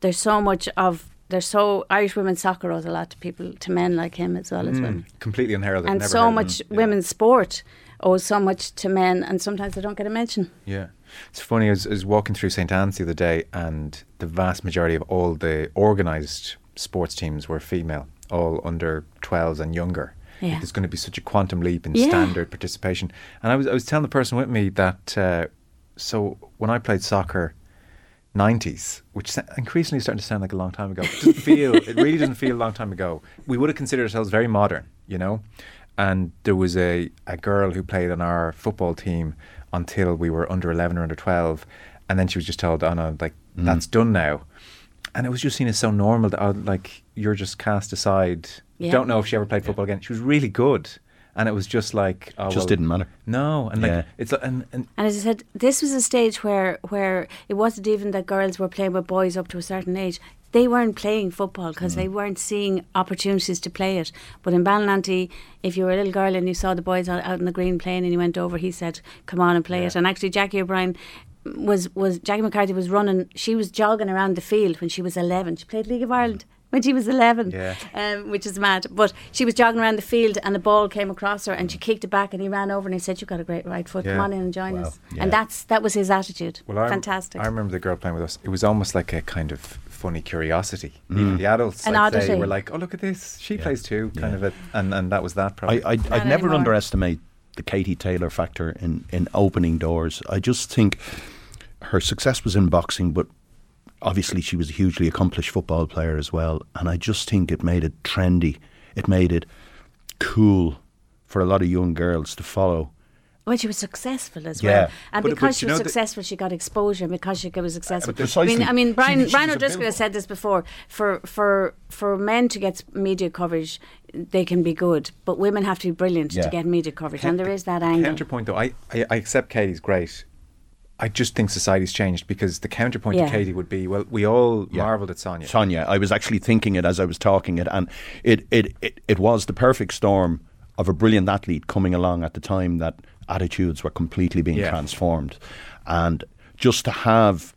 Speaker 6: there's so much of there's so Irish women's soccer owes a lot to people to men like him as well as women.
Speaker 5: Mm, completely unheralded.
Speaker 6: and
Speaker 5: never
Speaker 6: so much.
Speaker 5: Yeah.
Speaker 6: women's sport owes so much to men, and sometimes they don't get a mention.
Speaker 5: Yeah. It's funny, I was, I was walking through St. Anne's the other day, and the vast majority of all the organised sports teams were female, all under 12s and younger.
Speaker 6: Yeah.
Speaker 5: There's going to be such a quantum leap in
Speaker 6: Yeah.
Speaker 5: standard participation. And I was, I was telling the person with me that, uh, so when I played soccer, 90s, which increasingly is starting to sound like a long time ago. It doesn't feel, it really doesn't feel a long time ago. We would have considered ourselves very modern, you know? and there was a, a girl who played on our football team until we were under 11 or under 12 and then she was just told oh no like
Speaker 4: Mm.
Speaker 5: that's done now and it was just seen as so normal that oh, like you're just cast aside
Speaker 6: Yeah.
Speaker 5: don't know if she ever played football again she was really good and it was just like oh,
Speaker 4: Just
Speaker 5: well,
Speaker 4: didn't matter.
Speaker 5: no and like
Speaker 4: Yeah.
Speaker 5: it's and, and
Speaker 6: And as I said, this was a stage where where it wasn't even that girls were playing with boys up to a certain age. They weren't playing football because they mm. weren't seeing opportunities to play it. But in Ballynanty, if you were a little girl and you saw the boys out, out in the green playing and you went over, he said, "Come on and play it." And actually, Jackie O'Brien was was Jackie McCarthy was running. She was jogging around the field when she was eleven. She played League of Ireland. When she was 11,
Speaker 5: Yeah.
Speaker 6: um, which is mad. But she was jogging around the field and the ball came across her and she kicked it back and he ran over and he said, You've got a great right foot. Come on in and join
Speaker 4: Wow.
Speaker 6: us.
Speaker 4: Yeah.
Speaker 6: And that's that was his attitude.
Speaker 5: Well, I,
Speaker 6: Fantastic.
Speaker 5: I remember the girl playing with us. It was almost like a kind of funny curiosity. Even the adults,
Speaker 6: An
Speaker 5: I'd say, were like, "Oh, look at this! She
Speaker 4: Yeah.
Speaker 5: plays too." Kind
Speaker 4: Yeah.
Speaker 5: of it, and and that was that. Probably.
Speaker 4: I, I,
Speaker 6: Not
Speaker 4: I'd never
Speaker 6: anymore.
Speaker 4: underestimate the Katie Taylor factor in, in opening doors. I just think her success was in boxing, but obviously she was a hugely accomplished football player as well. And I just think it made it trendy. It made it cool for a lot of young girls to follow.
Speaker 6: Well, she was successful as
Speaker 4: Yeah.
Speaker 6: well, and
Speaker 5: But-
Speaker 6: because
Speaker 5: but
Speaker 6: she was successful, she got exposure. And because she was successful,
Speaker 4: but
Speaker 6: I mean. I mean, Brian
Speaker 4: She- she
Speaker 6: Brian O'Driscoll has said this before. For for for men to get media coverage, they can be good, but women have to be brilliant
Speaker 4: Yeah.
Speaker 6: to get media coverage, and there is that angle.
Speaker 5: Counterpoint though, I, I I accept Katie's great. I just think society's changed because the counterpoint
Speaker 6: Yeah.
Speaker 5: to Katie would be, well, we all
Speaker 4: Yeah.
Speaker 5: marvelled at Sonia.
Speaker 4: Sonia, I was actually thinking it as I was talking it, and it, it, it, it was the perfect storm of a brilliant athlete coming along at the time that attitudes were completely being
Speaker 5: Yeah.
Speaker 4: transformed. And just to have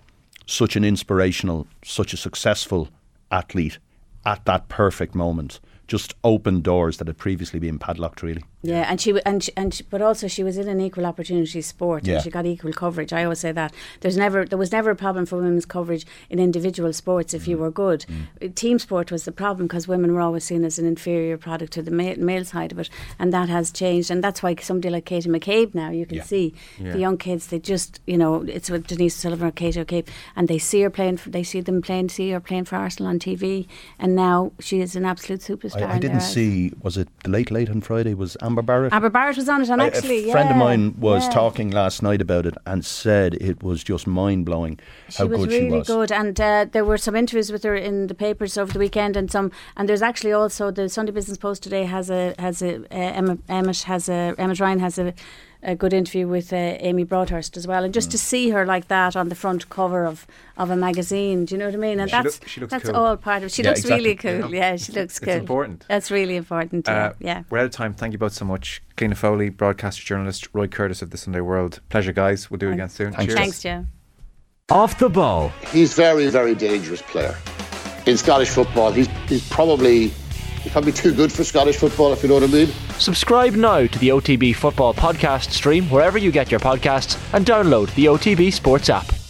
Speaker 4: such an inspirational, such a successful athlete at that perfect moment just opened doors that had previously been padlocked, really.
Speaker 6: Yeah, and she w- and she, and she, but also she was in an equal opportunity sport,
Speaker 4: Yeah.
Speaker 6: and she got equal coverage. I always say that there's never there was never a problem for women's coverage in individual sports if
Speaker 4: Mm.
Speaker 6: you were good. Uh, Team sport was the problem because women were always seen as an inferior product to the male, male side of it, and that has changed. And that's why somebody like Katie McCabe now you can
Speaker 4: Yeah.
Speaker 6: see
Speaker 5: Yeah.
Speaker 6: the young kids they just you know it's with Denise Sullivan or Katie McCabe, and they see her playing, for, they see them playing, see her playing for Arsenal on TV, and now she is an absolute superstar.
Speaker 4: I, I didn't see, was it the late, late on Friday? Was Amber Barrett?
Speaker 6: Amber Barrett was on it, and
Speaker 4: I-
Speaker 6: actually,
Speaker 4: a friend of mine was
Speaker 6: yeah.
Speaker 4: talking last night about it and said it was just mind blowing how
Speaker 6: was
Speaker 4: good
Speaker 6: really
Speaker 4: she was.
Speaker 6: good, and uh, there were some interviews with her in the papers over the weekend, and some. And there's actually also the Sunday Business Post today has a has a uh, Emma Emmett has a Emmett Ryan has a. A good interview with uh, Amy Broadhurst as well, and
Speaker 5: Mm.
Speaker 6: just to see her like that on the front cover of, of a magazine, do you know what I mean? And
Speaker 5: She
Speaker 6: that's
Speaker 5: look- she looks
Speaker 6: that's
Speaker 5: cool.
Speaker 6: all part of. She
Speaker 4: Yeah,
Speaker 6: looks really cool. Yeah, she looks
Speaker 5: It's
Speaker 6: cool.
Speaker 5: important.
Speaker 6: That's really important. Yeah,
Speaker 5: Uh,
Speaker 6: yeah.
Speaker 5: We're out of time. Thank you both so much. Cliona Foley, broadcaster, journalist, Roy Curtis of the Sunday World. Pleasure, guys. We'll do it again soon.
Speaker 4: Thanks,
Speaker 5: Cheers.
Speaker 6: Thanks, Joe.
Speaker 1: Off the ball.
Speaker 2: He's very, very dangerous player. In Scottish football, he's, he's probably he's probably too good for Scottish football, if you know what I mean.
Speaker 1: Subscribe now to the OTB Football Podcast stream wherever you get your podcasts and download the OTB Sports app.